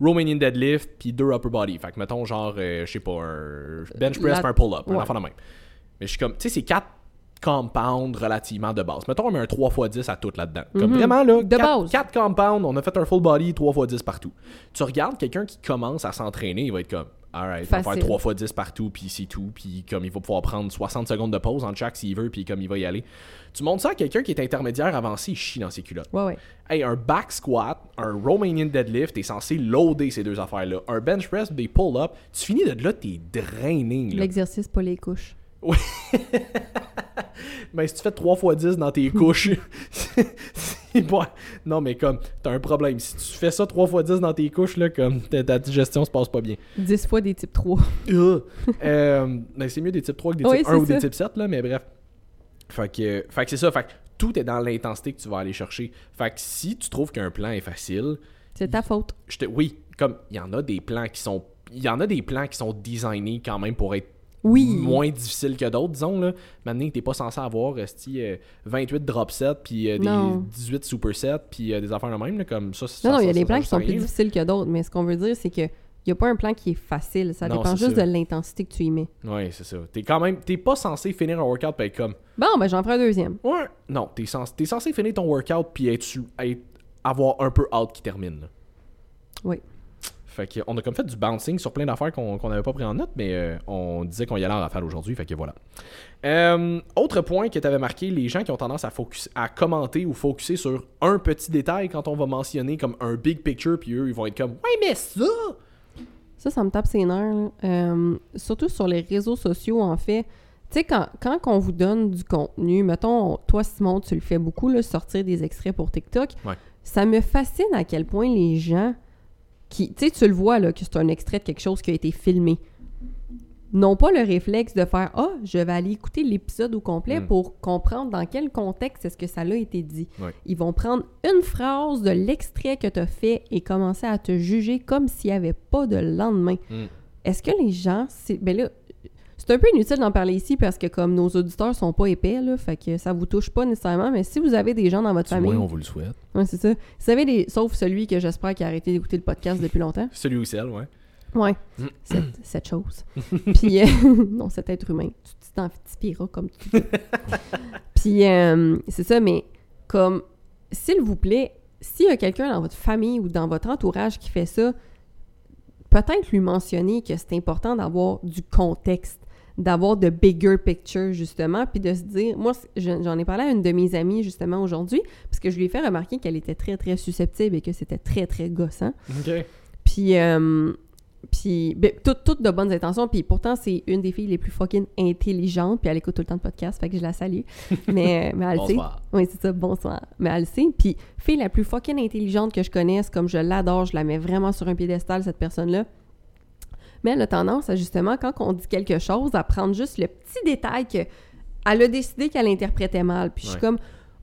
Romanian deadlift, puis deux upper body. Fait que mettons, genre, euh, je sais pas, un bench press, La- un pull-up, un Ouais. enfant de même. Mais je suis comme, tu sais, c'est quatre compounds relativement de base. Mettons, on met un 3x10 à tout là-dedans. Comme Mhm. vraiment, là, De 4, base. 4 compounds, on a fait un full body 3x10 partout. Tu regardes quelqu'un qui commence à s'entraîner, il va être comme, alright, il va faire Facile. 3x10 partout, puis c'est tout, puis comme il va pouvoir prendre 60 secondes de pause entre chaque s'il veut, puis comme il va y aller. Tu montres ça à quelqu'un qui est intermédiaire avancé, il chie dans ses culottes. Ouais, ouais. Hey, un back squat, un Romanian deadlift, t'es censé loader ces deux affaires-là. Un bench press, des pull-ups, tu finis de là, t'es drainé. Là. L'exercice, pas les couches. (laughs) Mais si tu fais 3 x 10 dans tes couches, (laughs) c'est pas... Non, mais comme, t'as un problème. Si tu fais ça 3 x 10 dans tes couches, là, comme, ta, digestion se passe pas bien. 10 fois des types 3. (laughs) Euh, euh, c'est mieux des types 3 que des Oui, types 1 c'est ou des types 7, là, mais bref. Fait que, fait que c'est ça. Fait que tout est dans l'intensité que tu vas aller chercher. Fait que si tu trouves qu'un plan est facile, C'est ta faute. je te, oui, comme il y en a des plans qui sont il y en a des plans qui sont designés quand même pour être Oui. moins difficiles que d'autres, disons là. Maintenant, t'es pas censé avoir esti, euh, 28 drop sets puis euh, des Non. 18 super sets puis euh, des affaires de même là, comme ça. Non, non, il y a des plans qui sont plus là. difficiles que d'autres, mais ce qu'on veut dire, c'est que il n'y a pas un plan qui est facile. Ça Non, dépend juste ça. de l'intensité que tu y mets. Ouais, c'est ça. T'es quand même t'es pas censé finir un workout puis être comme Bon, ben j'en ferai un deuxième. ouais, non, t'es censé t'es censé finir ton workout puis être, être- avoir un peu hâte qui termine. là. Oui. Fait que, on a comme fait du bouncing sur plein d'affaires qu'on n'avait pas pris en note, mais euh, on disait qu'on y allait en rafale aujourd'hui, fait que voilà. Euh, autre point que tu avais marqué, les gens qui ont tendance à, focus, à commenter ou focuser sur un petit détail quand on va mentionner comme un big picture, puis eux, ils vont être comme « Ouais, mais ça! Ça, ça me tape ses nerfs. Euh, surtout sur les réseaux sociaux, en fait. Tu sais, quand, quand on vous donne du contenu, mettons, toi, Simon, tu le fais beaucoup, là, sortir des extraits pour TikTok. Ouais. Ça me fascine à quel point les gens qui... Tu sais, tu le vois, là, que c'est un extrait de quelque chose qui a été filmé. N'ont pas le réflexe de faire « Ah, je vais aller écouter l'épisode au complet Mm. pour comprendre dans quel contexte est-ce que ça a été dit. Ils vont prendre une phrase de l'extrait que tu as fait et commencer à te juger comme s'il n'y avait pas de lendemain. Mm. Est-ce que les gens. Ben là, c'est un peu inutile d'en parler ici parce que comme nos auditeurs sont pas épais, là, fait que ça vous touche pas nécessairement, mais si vous avez des gens dans votre famille. moins, on vous le souhaite. Ouais, c'est ça. Si vous avez des. Sauf celui que j'espère qui a arrêté d'écouter le podcast depuis longtemps. (laughs) Celui ou celle, ouais. Ouais. (clears throat) Cette, cette chose. Puis, euh, (laughs) non, cet être humain. Tu t'inspireras comme tu veux. (laughs) Puis, euh, c'est ça, mais comme, s'il vous plaît, s'il y a quelqu'un dans votre famille ou dans votre entourage qui fait ça, peut-être lui mentionner que c'est important d'avoir du contexte, d'avoir de bigger picture, justement, puis de se dire, moi, j'en ai parlé à une de mes amies, justement, aujourd'hui, parce que je lui ai fait remarquer qu'elle était très, très susceptible et que c'était très, très gossant. OK. Puis, euh, puis ben, tout- toutes de bonnes intentions. Puis pourtant, c'est une des filles les plus fucking intelligentes. Puis elle écoute tout le temps de podcast, fait que je la salue. (laughs) Mais, mais elle sait. Bonsoir. Oui, c'est ça, bonsoir. Mais elle le sait. Puis fille la plus fucking intelligente que je connaisse, comme je l'adore, je la mets vraiment sur un piédestal, cette personne-là. Mais elle a tendance à justement, quand on dit quelque chose, à prendre juste le petit détail que elle a décidé qu'elle interprétait mal. Puis je suis comme,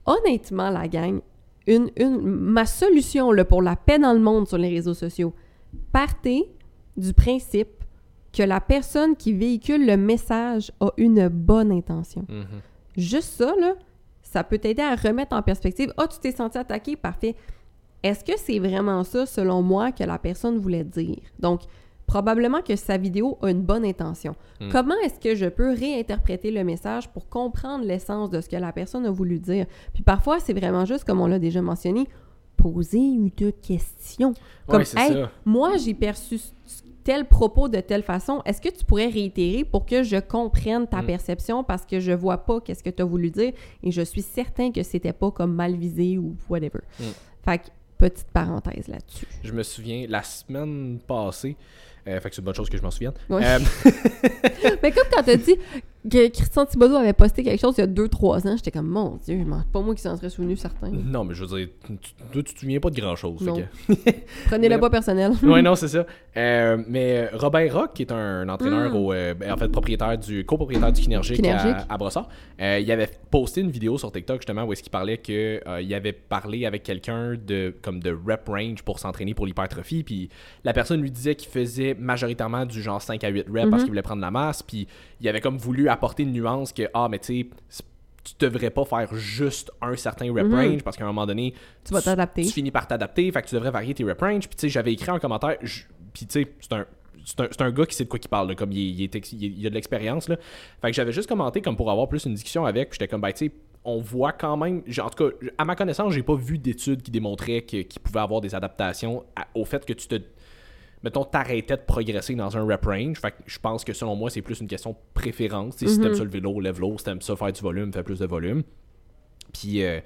honnêtement, la gang, une, une, ma solution là, pour la paix dans le monde sur les réseaux sociaux, partez du principe que la personne qui véhicule le message a une bonne intention. Mhm. Juste ça, là, ça peut t'aider à remettre en perspective. Ah, tu t'es senti attaqué, parfait. Est-ce que c'est vraiment ça, selon moi, que la personne voulait dire? Donc, probablement que sa vidéo a une bonne intention. Mm. Comment est-ce que je peux réinterpréter le message pour comprendre l'essence de ce que la personne a voulu dire? Puis parfois, c'est vraiment juste, comme on l'a déjà mentionné, poser une question. Comme, Ouais, c'est Hey, ça. moi, j'ai perçu tel propos de telle façon. Est-ce que tu pourrais réitérer pour que je comprenne ta Mm. perception parce que je vois pas qu'est-ce que tu as voulu dire et je suis certain que c'était pas comme mal visé ou whatever. Mm. Fait que, petite parenthèse là-dessus. Je me souviens, la semaine passée, fait que c'est une bonne chose que je m'en souvienne. Ouais. Euh, (laughs) Mais comme quand t'as dit, que Christian Thibodeau avait posté quelque chose il y a 2-3 ans, j'étais comme, mon Dieu, pas moi qui s'en serait souvenu, certain. Non, mais je veux dire, tu, toi, tu te souviens pas de grand-chose. que- (laughs) Prenez-le pas personnel. (laughs) ouais, non, (laughs) c'est ça. Euh, mais Robin Rock, qui est un entraîneur, Mm. au, euh, en fait, propriétaire du, copropriétaire du Kinergic. à, à Brossard, euh, il avait posté une vidéo sur TikTok, justement, où est-ce qu'il parlait que euh, il avait parlé avec quelqu'un de, comme de rep range pour s'entraîner pour l'hypertrophie, puis la personne lui disait qu'il faisait majoritairement du genre 5 à 8 reps parce Mhm. qu'il voulait prendre la masse, puis il avait comme voulu apporter une nuance que, ah, mais tu sais, tu devrais pas faire juste un certain rep Mhm. range parce qu'à un moment donné, Tu vas t'adapter. tu finis par t'adapter, fait que tu devrais varier tes rep range. Puis tu sais, j'avais écrit un commentaire, je- puis tu sais, c'est un. C'est un, un gars qui sait de quoi il parle, là, comme il, il est ex- il, il a de l'expérience. là. Fait que j'avais juste commenté comme pour avoir plus une discussion avec. Puis j'étais comme, ben, tu sais, on voit quand même. En tout cas, à ma connaissance, j'ai pas vu d'études qui démontraient qu'il pouvait avoir des adaptations à- au fait que tu te. Mettons, t'arrêtais de progresser dans un rep range. Fait que je pense que selon moi, c'est plus une question de préférence. Si Mhm. t'aimes ça le vélo, lève l'eau. Si t'aimes ça faire du volume, fais plus de volume. Puis, euh,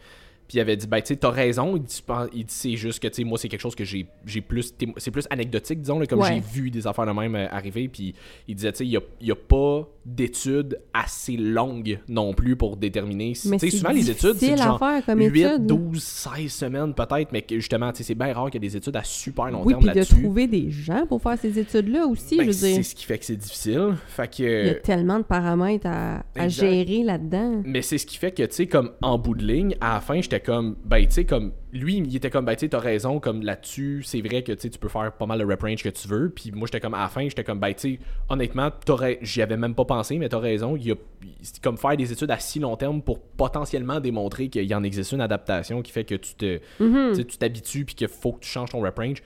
puis il avait dit, ben, tu sais, t'as raison. Il dit, je pense- il dit, c'est juste que, tu sais, moi, c'est quelque chose que j'ai plus. C'est plus anecdotique, disons, là, comme Ouais. j'ai vu des affaires de même euh, arriver. Puis il disait, tu sais, il n'y a, y a pas d'études assez longues non plus pour déterminer. Tu sais, souvent, les études, c'est genre faire comme 8, étude. 12, 16 semaines peut-être, mais que justement, tu sais, c'est bien rare qu'il y ait des études à super long Oui, terme puis de là-dessus. trouver des gens pour faire ces études-là aussi, Ben, je veux c'est ce qui fait que c'est difficile. Fait que. Il y a tellement de paramètres à, à gérer là-dedans. Mais c'est ce qui fait que, tu sais, comme en bout de ligne, à la fin, j'étais comme, ben, tu sais, comme, lui, il était comme, ben, tu sais, t'as raison, comme là-dessus, c'est vrai que, tu peux faire pas mal le rep range que tu veux. Puis moi, j'étais comme, à la fin, j'étais comme, ben, tu sais, honnêtement, t'aurais- j'y avais même pas pensé, mais t'as raison, il y a, comme faire des études à si long terme pour potentiellement démontrer qu'il y en existe une adaptation qui fait que tu te, Mhm. tu sais, tu t'habitues puis qu'il faut que tu changes ton rep range.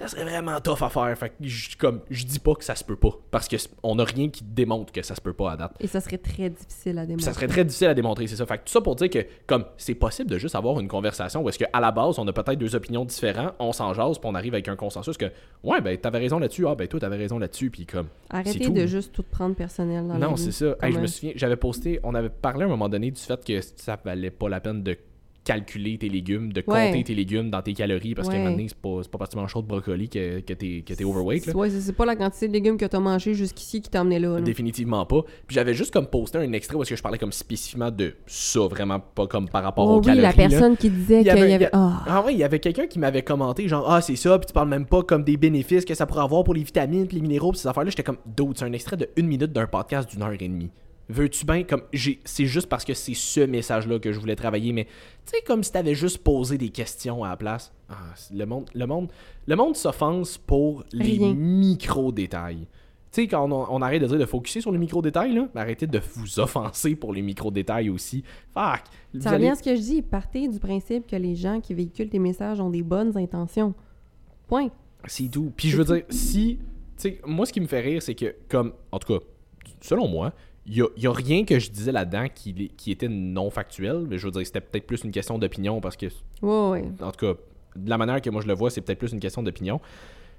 Ça serait vraiment tough à faire. Fait que je, comme, je dis pas que ça se peut pas. Parce que on a rien qui démontre que ça se peut pas à date. Et ça serait très difficile à Puis démontrer. ça serait très difficile à démontrer, c'est ça. Fait que tout ça pour dire que, comme, c'est possible de juste avoir une conversation où est-ce qu'à la base, on a peut-être deux opinions différentes, on s'en jase, puis on arrive avec un consensus que, ouais, ben, t'avais raison là-dessus, ah, ben, toi, t'avais raison là-dessus, puis comme. Arrêtez tout. de juste tout prendre personnel dans la non, c'est ça. Hey, je me souviens, j'avais posté, on avait parlé à un moment donné du fait que ça valait pas la peine de calculer tes légumes, de Ouais. compter tes légumes dans tes calories, parce qu'à un Ouais. moment donné, c'est pas, pas parce que tu manges trop de brocoli que, que t'es que overweight, là. Ouais, c'est pas la quantité de légumes que t'as mangé jusqu'ici qui t'a emmené là. là. Définitivement pas. Puis j'avais juste comme posté un extrait où est-ce que je parlais comme spécifiquement de ça, vraiment pas comme par rapport Oh aux oui, calories. la là. personne qui disait qu'il y avait- y Ah. Ah ouais, il y avait quelqu'un qui m'avait commenté genre ah c'est ça, puis tu parles même pas comme des bénéfices que ça pourrait avoir pour les vitamines, puis les minéraux, puis ces affaires-là. J'étais comme dude, c'est un extrait de une minute d'un podcast d'une heure et demie. Veux-tu bien? Comme j'ai c'est juste parce que c'est ce message-là que je voulais travailler, mais tu sais comme si t'avais juste posé des questions à la place. Ah, le monde, le monde, le monde s'offense pour les Rien. micro détails. Tu sais, quand on, on arrête de dire de focuser sur les micro-détails, là, mais arrêtez de vous offenser pour les micro-détails aussi. Fuck! Ça allez- revient à ce que je dis. Partez du principe que les gens qui véhiculent tes messages ont des bonnes intentions. Point. C'est tout. Puis je veux dire, si. Tu sais, moi, ce qui me fait rire, c'est que, comme. En tout cas, selon moi, il y a, y a rien que je disais là-dedans qui, qui était non factuel. Mais je veux dire, c'était peut-être plus une question d'opinion parce que, Ouais, ouais. en tout cas, de la manière que moi je le vois, c'est peut-être plus une question d'opinion.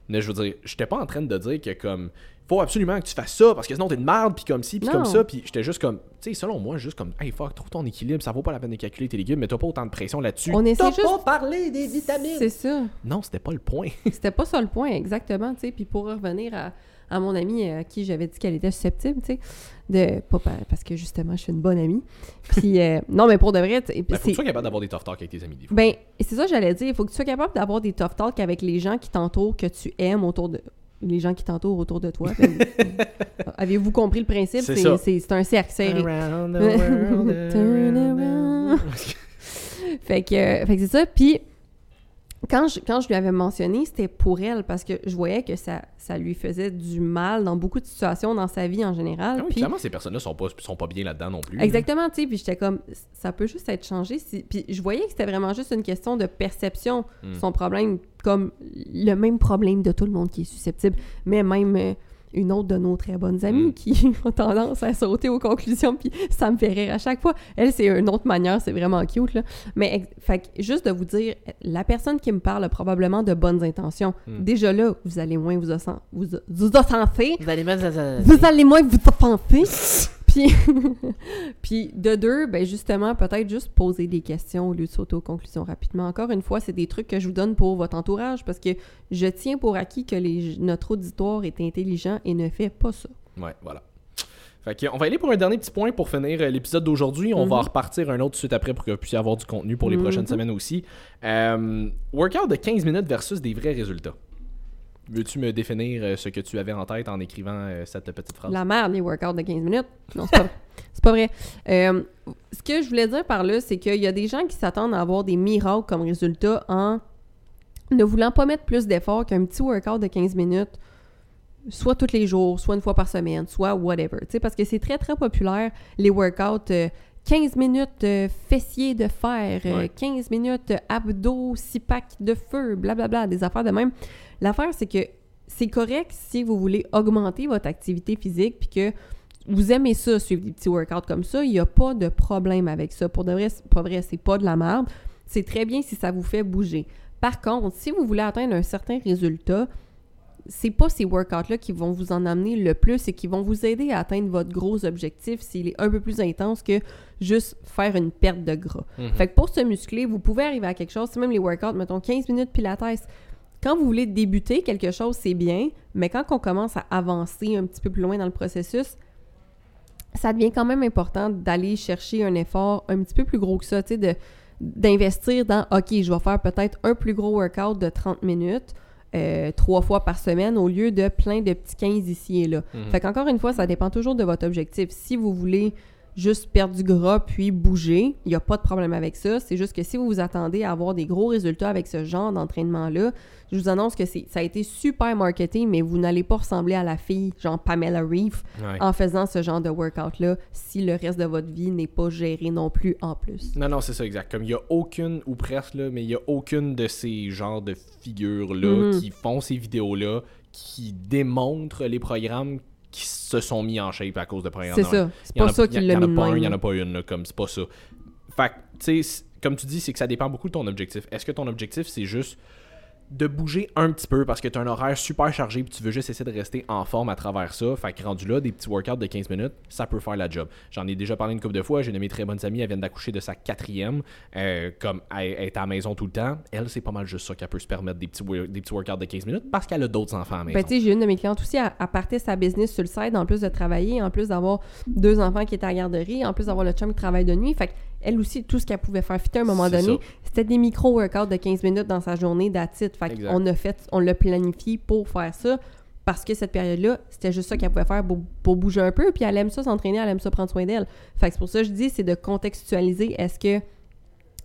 Mais je veux dire, j'étais pas en train de dire que, comme. Faut absolument que tu fasses ça parce que sinon t'es une merde, puis comme ci, puis comme ça. Puis j'étais juste comme. Tu sais, selon moi, juste comme. Hey, fuck, trouve ton équilibre, ça vaut pas la peine de calculer tes légumes, mais t'as pas autant de pression là-dessus. On essaie juste- pas parlé des vitamines! C'est ça. Non, c'était pas le point. C'était pas ça le point, exactement, tu sais. Puis pour revenir à, à mon amie euh, à qui j'avais dit qu'elle était susceptible, tu sais, de... Pas pa- parce que, justement, je suis une bonne amie. Puis, euh, (laughs) non, mais pour de vrai, Ben, faut que tu sois capable d'avoir des tough talks avec tes amis des fois. Ben, c'est ça que j'allais dire. Il faut que tu sois capable d'avoir des tough talks avec les gens qui t'entourent, que tu aimes autour de... Les gens qui t'entourent autour de toi. Ben, (laughs) (laughs) Avez-vous compris le principe? C'est un cercle serré. Around the world, Turn around the- Fait que, euh, fait que c'est ça. Puis, quand je, quand je lui avais mentionné, c'était pour elle parce que je voyais que ça, ça lui faisait du mal dans beaucoup de situations dans sa vie en général. Ah oui, Puis- clairement, ces personnes-là sont pas, sont pas bien là-dedans non plus. Exactement, tu sais, puis j'étais comme, ça peut juste être changé. Si... Puis je voyais que c'était vraiment juste une question de perception, Mm. son problème, comme le même problème de tout le monde qui est susceptible, mais même euh, une autre de nos très bonnes amies Mm. qui (laughs) ont tendance à sauter aux conclusions, puis ça me fait rire à chaque fois. Elle, c'est une autre manière, c'est vraiment cute, là. Mais, fait juste de vous dire, la personne qui me parle a probablement de bonnes intentions. Mm. Déjà là, vous allez moins vous, vous, vous offenser, Vous allez mettre vous allez moins vous offenser. (laughs) Puis, (laughs) puis de deux, ben justement, peut-être juste poser des questions au lieu de sauter aux conclusions rapidement. Encore une fois, c'est des trucs que je vous donne pour votre entourage parce que je tiens pour acquis que les, notre auditoire est intelligent et ne fait pas ça. Ouais, voilà. Fait que, on va aller pour un dernier petit point pour finir euh, l'épisode d'aujourd'hui. On va Mhm. repartir un autre suite après pour que vous puissiez avoir du contenu pour les Mhm. prochaines semaines aussi. Euh, workout de 15 minutes versus des vrais résultats. Veux-tu me définir euh, ce que tu avais en tête en écrivant euh, cette petite phrase? La merde, les workouts de 15 minutes. Non, c'est pas, (laughs) pas vrai. Euh, ce que je voulais dire par là, c'est qu'il y a des gens qui s'attendent à avoir des miracles comme résultat en ne voulant pas mettre plus d'efforts qu'un petit workout de 15 minutes, soit tous les jours, soit une fois par semaine, soit whatever. Parce que c'est très, très populaire, les workouts. euh, 15 minutes euh, fessiers de fer, euh, Ouais. 15 minutes abdos, 6 packs de feu, blablabla, des affaires de même. L'affaire, c'est que c'est correct si vous voulez augmenter votre activité physique puis que vous aimez ça, suivre des petits workouts comme ça, il n'y a pas de problème avec ça. Pour de vrai, pas vrai, c'est pas de la merde. C'est très bien si ça vous fait bouger. Par contre, si vous voulez atteindre un certain résultat, c'est pas ces workouts-là qui vont vous en amener le plus et qui vont vous aider à atteindre votre gros objectif s'il est un peu plus intense que juste faire une perte de gras. Mhm. Fait que pour se muscler, vous pouvez arriver à quelque chose, c'est même les workouts, mettons 15 minutes pilates. Quand vous voulez débuter quelque chose, c'est bien, mais quand on commence à avancer un petit peu plus loin dans le processus, ça devient quand même important d'aller chercher un effort un petit peu plus gros que ça, tu sais, d'investir dans OK, je vais faire peut-être un plus gros workout de 30 minutes euh, trois fois par semaine au lieu de plein de petits 15 ici et là. Mhm. Fait qu'encore une fois, ça dépend toujours de votre objectif. Si vous voulez juste perdre du gras puis bouger, il n'y a pas de problème avec ça. C'est juste que si vous vous attendez à avoir des gros résultats avec ce genre d'entraînement-là, je vous annonce que ça a été super marketé, mais vous n'allez pas ressembler à la fille, genre Pamela Reef, Ouais. en faisant ce genre de workout-là si le reste de votre vie n'est pas géré non plus en plus. Non, non, c'est ça, exact. Comme il y a aucune, ou presque, là, mais il y a aucune de ces genres de figures-là Mhm. qui font ces vidéos-là, qui démontrent les programmes qui se sont mis en shape à cause de programmes. C'est ça. C'est pas ça qui l'a Il y en mis a pas un, il y en a pas une, là, comme c'est pas ça. Fait tu sais, comme tu dis, c'est que ça dépend beaucoup de ton objectif. Est-ce que ton objectif, c'est juste de bouger un petit peu parce que tu as un horaire super chargé puis tu veux juste essayer de rester en forme à travers ça. Fait que rendu là, des petits workouts de 15 minutes, ça peut faire la job. J'en ai déjà parlé une couple de fois. J'ai une de mes très bonnes amies, elle vient d'accoucher de sa quatrième. Euh, comme elle, elle est à la maison tout le temps, elle, c'est pas mal juste ça qu'elle peut se permettre des petits, wor- des petits workouts de 15 minutes parce qu'elle a d'autres enfants à la maison. Ben, sais, j'ai une de mes clientes aussi, elle partait sa business sur le side, en plus de travailler, en plus d'avoir deux enfants qui étaient à la garderie, en plus d'avoir le chum qui travaille de nuit. Fait qu'elle aussi, tout ce qu'elle pouvait faire fitter à un moment donné, c'était des micro-workouts de 15 minutes dans sa journée d'attitude. Fait qu'on a fait, on l'a planifié pour faire ça. Parce que cette période-là, c'était juste ça qu'elle pouvait faire pour, pour bouger un peu. Puis elle aime ça s'entraîner, elle aime ça prendre soin d'elle. Fait que c'est pour ça que je dis, c'est de contextualiser. Est-ce que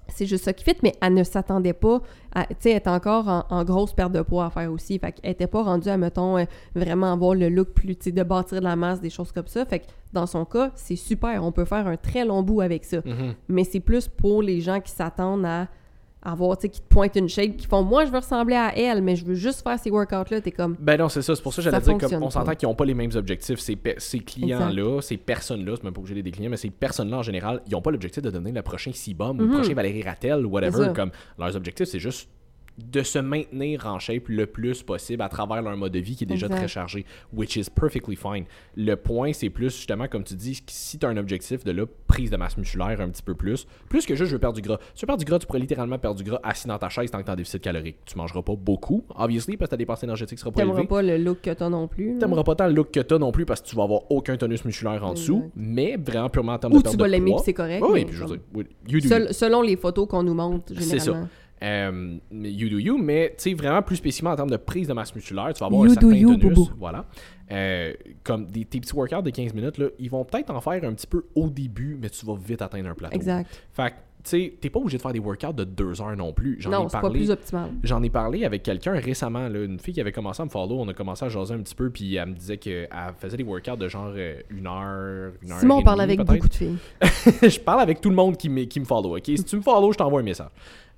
c'est juste ça qui fit, mais elle ne s'attendait pas. à- Tu sais, elle est encore en, en grosse perte de poids à faire aussi. Fait qu'elle était pas rendue à, mettons, euh, vraiment avoir le look plus, tu sais, de bâtir de la masse, des choses comme ça. Fait que dans son cas, c'est super. On peut faire un très long bout avec ça. Mhm. Mais c'est plus pour les gens qui s'attendent à avoir, tu sais, qui te pointent une shape, qui font, moi, je veux ressembler à elle, mais je veux juste faire ces workouts-là. T'es comme, Ben non, c'est ça. C'est pour ça que j'allais dire comme on s'entend qu'ils n'ont pas les mêmes objectifs. Ces, ces clients-là, ces personnes-là, c'est même pas obligé d'être des clients, mais ces personnes-là en général, ils n'ont pas l'objectif de devenir le prochain Sibum ou le Mhm. prochain Valérie Rattel whatever. Comme leurs objectifs, c'est juste de se maintenir en shape le plus possible à travers leur mode de vie qui est déjà Exact. très chargé, which is perfectly fine. Le point, c'est plus justement, comme tu dis, si tu as un objectif de là, prise de masse musculaire un petit peu plus, plus que juste je veux perdre du gras. Si tu veux perdre du gras, tu pourrais littéralement perdre du gras assis dans ta chaise tant que tu en déficit calorique. Tu mangeras pas beaucoup, obviously, parce que ta dépense énergétique sera pas élevée. t'aimeras pas le look que t'as non plus. T'aimeras pas tant le look que t'as non plus parce que tu vas avoir aucun tonus musculaire en dessous, Exact. mais vraiment purement en termes Ou de perte tu vas l'aimer, c'est correct. Oui, mais puis je veux dire, oui. Sel- selon les photos qu'on nous montre, C'est généralement. Euh, you do you, mais tu sais, vraiment plus spécifiquement en termes de prise de masse musculaire, tu vas avoir You un certain you, tonus. boubou. Voilà. Euh, comme des, tes petits workouts de 15 minutes, là, ils vont peut-être en faire un petit peu au début, mais tu vas vite atteindre un plateau. Exact. Fait que, tu sais, t'es pas obligé de faire des workouts de 2 heures non plus. J'en Non, ai parlé. plus optimal. J'en ai parlé avec quelqu'un récemment, là, une fille qui avait commencé à me follow. On a commencé à jaser un petit peu, puis elle me disait qu'elle faisait des workouts de genre euh, une heure, une heure. Simon et parle demie, avec beaucoup de filles. (laughs) je parle avec tout le monde qui me, qui me follow, ok? Si tu me follow, je t'envoie un message.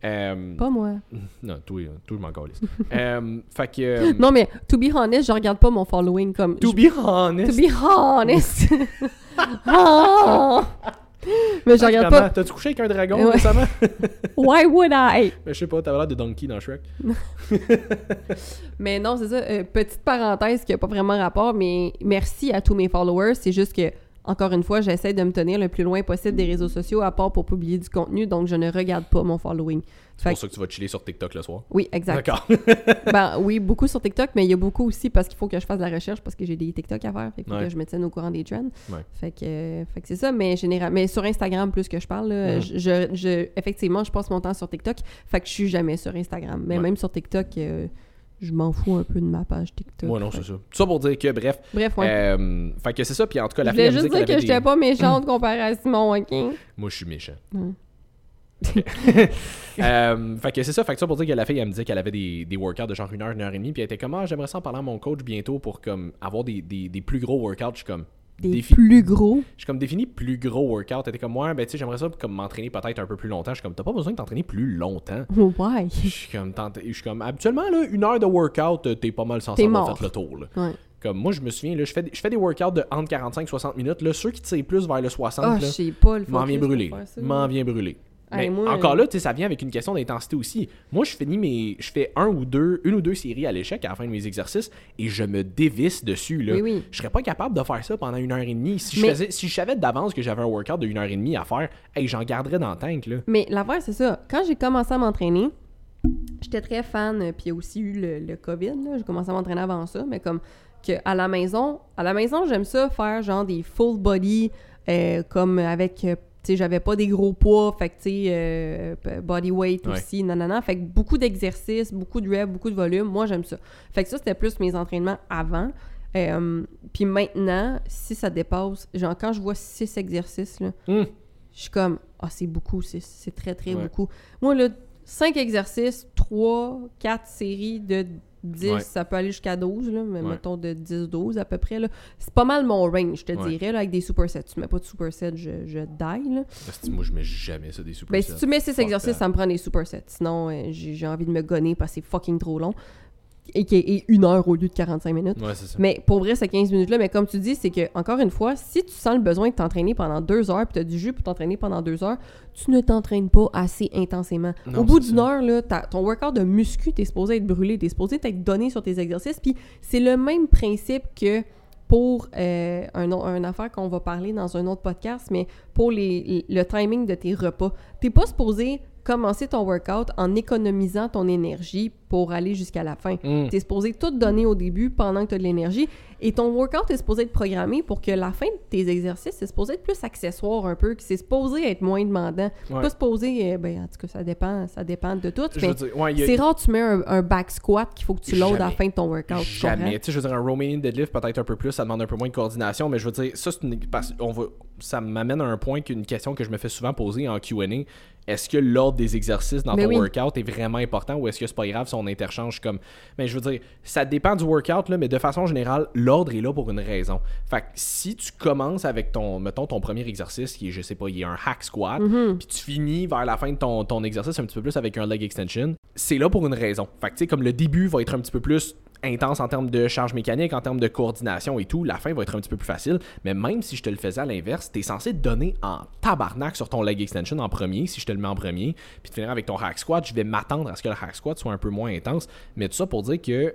Euh, Pas moi. (laughs) non, toi, euh, toi je m'en calisse. euh, (laughs) fait que. euh, Non, mais to be honest, je regarde pas mon following comme. to je- be honest? To be honest. (laughs) Ah! Mais je regarde Sacrément, pas. T'as-tu couché avec un dragon Ouais. récemment? Why would I? Ben, je sais pas, t'avais l'air de Donkey dans Shrek. Mais non, c'est ça. petite parenthèse qui a pas vraiment rapport, mais merci à tous mes followers. C'est juste que, encore une fois, j'essaie de me tenir le plus loin possible des réseaux sociaux, à part pour publier du contenu, donc je ne regarde pas mon following. C'est pour ça que tu vas chiller sur TikTok le soir. Oui, exact. D'accord. (laughs) ben oui, beaucoup sur TikTok, mais il y a beaucoup aussi parce qu'il faut que je fasse de la recherche parce que j'ai des TikTok à faire. Fait faut que je me tienne au courant des trends. Ouais. Fait que, euh, fait que c'est ça, mais général, mais sur Instagram plus que je parle, là, je, je- je- effectivement, je passe mon temps sur TikTok. Fait que je suis jamais sur Instagram. Mais Ouais. même sur TikTok, euh, je m'en fous un peu de ma page TikTok. Ouais, non, c'est ça. Tout ça pour dire que, bref. Bref, ouais. euh, fait que c'est ça. Puis en tout cas, la je fille, voulais elle me juste dire que j'étais pas méchante comparé à Simon, ok? Moi, je suis méchant. Mm. (laughs) Euh, fait que c'est ça, fait que ça pour dire que la fille, elle me disait qu'elle avait des, des workouts de genre une heure, une heure et demie, puis elle était comme, ah, j'aimerais ça en parler à mon coach bientôt pour comme avoir des, des, des plus gros workouts. Je suis comme, Des plus gros. je suis comme défini plus gros workout. Était comme, ouais, ben tu sais, j'aimerais ça comme m'entraîner peut-être un peu plus longtemps. Je suis comme, t'as pas besoin de t'entraîner plus longtemps. Ouais. Je suis comme, je suis comme, habituellement, là, une heure de workout, euh, t'es pas mal censé avoir fait le tour, là. Ouais. Comme moi, je me souviens, là, je fais, des- je fais des workouts de entre 45 et 60 minutes. Là, ceux qui tirent plus vers le 60, Ah, là, je sais pas le m'en vient brûler. M'en vient brûler. Hey, Mais moi, encore euh, là, sais, ça vient avec une question d'intensité aussi. Moi, je finis mes. Je fais un ou deux, une ou deux séries à l'échec à la fin de mes exercices et je me dévisse dessus. Là. Oui, oui. Je serais pas capable de faire ça pendant une heure et demie. Si je, faisais, si je savais d'avance que j'avais un workout de une heure et demie à faire, hey, j'en garderais dans le tank. Là. Mais l'affaire, c'est ça. Quand j'ai commencé à m'entraîner, j'étais très fan, euh, puis il y a aussi eu le, le COVID. J'ai commencé à m'entraîner avant ça, mais comme que à la maison, à la maison, j'aime ça faire genre des full body, euh, comme avec, euh, sais, j'avais pas des gros poids, fait que, tu sais, euh, body weight Ouais. aussi, nanana. Fait que beaucoup d'exercices, beaucoup de reps, beaucoup de volume, moi, j'aime ça. Fait que ça, c'était plus mes entraînements avant. Euh, puis maintenant, si ça dépasse, genre quand je vois six exercices, là, Hum. je suis comme, ah, c'est beaucoup, c'est- très, très Ouais. beaucoup. Moi, là, 5 exercices, 3, 4 séries de 10, Ouais. ça peut aller jusqu'à 12, là, mais Ouais. mettons de 10-12 à peu près. là. C'est pas mal mon range, je te Ouais. dirais, là, avec des supersets. Tu mets pas de supersets, je, je die. Là. Moi, je mets jamais ça des Ben, si tu mets 6 Fuck exercices, ça me prend des supersets. Sinon, euh, j'ai j'ai envie de me gonner parce que c'est fucking trop long. Et qui est une heure au lieu de 45 minutes. Ouais, c'est ça. Mais pour vrai, ces 15 minutes-là, mais comme tu dis, c'est que, encore une fois, si tu sens le besoin de t'entraîner pendant deux heures, puis tu as du jus pour t'entraîner pendant deux heures, tu ne t'entraînes pas assez intensément. Non, Au bout d'une heure, là, ton workout de muscu, t'es supposé être brûlé, t'es supposé être donné sur tes exercices, puis c'est le même principe que pour euh, un, affaire qu'on va parler dans un autre podcast, mais pour les, le timing de tes repas. T'es pas supposé commencer ton workout en économisant ton énergie pour aller jusqu'à la fin. Hum. Tu es supposé tout donner au début pendant que tu as de l'énergie. Et ton workout est supposé être programmé pour que la fin de tes exercices, c'est supposé être plus accessoire un peu, que c'est supposé être moins demandant. Ouais. Pas supposé, euh, ben, en tout cas, ça dépend, ça dépend de tout. Ouais, a- c'est rare que tu mets un, un back squat qu'il faut que tu loads à la fin de ton workout. Jamais. Tu sais, je veux dire, un Romanian deadlift, peut-être un peu plus, ça demande un peu moins de coordination, mais je veux dire, ça, une- parce- on va, ça m'amène à un point qu'une question que je me fais souvent poser en QA. Est-ce que l'ordre des exercices dans Mais ton oui. workout est vraiment important ou est-ce que c'est pas grave si interchange comme. Mais je veux dire, ça dépend du workout, là, mais de façon générale, l'ordre est là pour une raison. Fait que si tu commences avec ton, mettons, ton premier exercice qui est, je sais pas, il est un hack squat, Mm-hmm. puis tu finis vers la fin de ton, ton exercice un petit peu plus avec un leg extension, c'est là pour une raison. Fait que tu sais, comme le début va être un petit peu plus intense en termes de charge mécanique, en termes de coordination et tout, la fin va être un petit peu plus facile. Mais même si je te le faisais à l'inverse, t'es censé donner en tabarnak sur ton leg extension en premier, si je te le mets en premier, puis de finir avec ton hack squat, je vais m'attendre à ce que le hack squat soit un peu moins intense. Mais tout ça pour dire que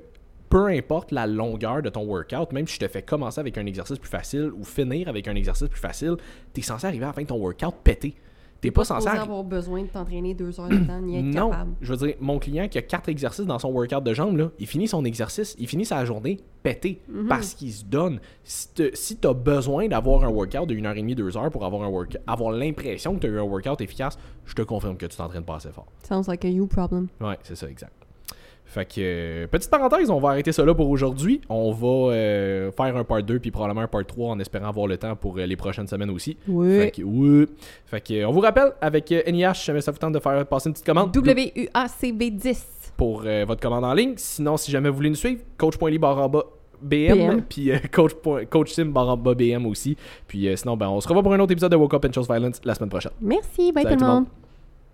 peu importe la longueur de ton workout, même si je te fais commencer avec un exercice plus facile ou finir avec un exercice plus facile, t'es censé arriver à la fin ton workout pété. T'es pas, censé supposé arri- avoir besoin de t'entraîner deux heures de temps, ni être non, capable. je veux dire, mon client qui a quatre exercices dans son workout de jambes, là, il finit son exercice, il finit sa journée pété Mhm. parce qu'il se donne. Si tu si as besoin d'avoir un workout de 1h30, 2 heures pour avoir, un work- avoir l'impression que tu as eu un workout efficace, je te confirme que tu t'entraînes pas assez fort. Sounds like a you problem. Ouais, c'est ça, exact. Fait que, euh, petite parenthèse, on va arrêter ça là pour aujourd'hui. On va euh, faire un part 2 puis probablement un part 3 en espérant avoir le temps pour euh, les prochaines semaines aussi. Oui. Fait que, ouais. Fait que, on vous rappelle, avec euh, NIH, jamais ça vous tente de faire passer une petite commande WUACB10. pour euh, votre commande en ligne. Sinon, si jamais vous voulez nous suivre, coach.ly barre en bas BM, BM. puis euh, coach, coach sim barre en bas BM aussi. Puis euh, sinon, ben, on se revoit pour un autre épisode de Woke Up and Chose Violence la semaine prochaine. Merci, bye Salut tout le monde.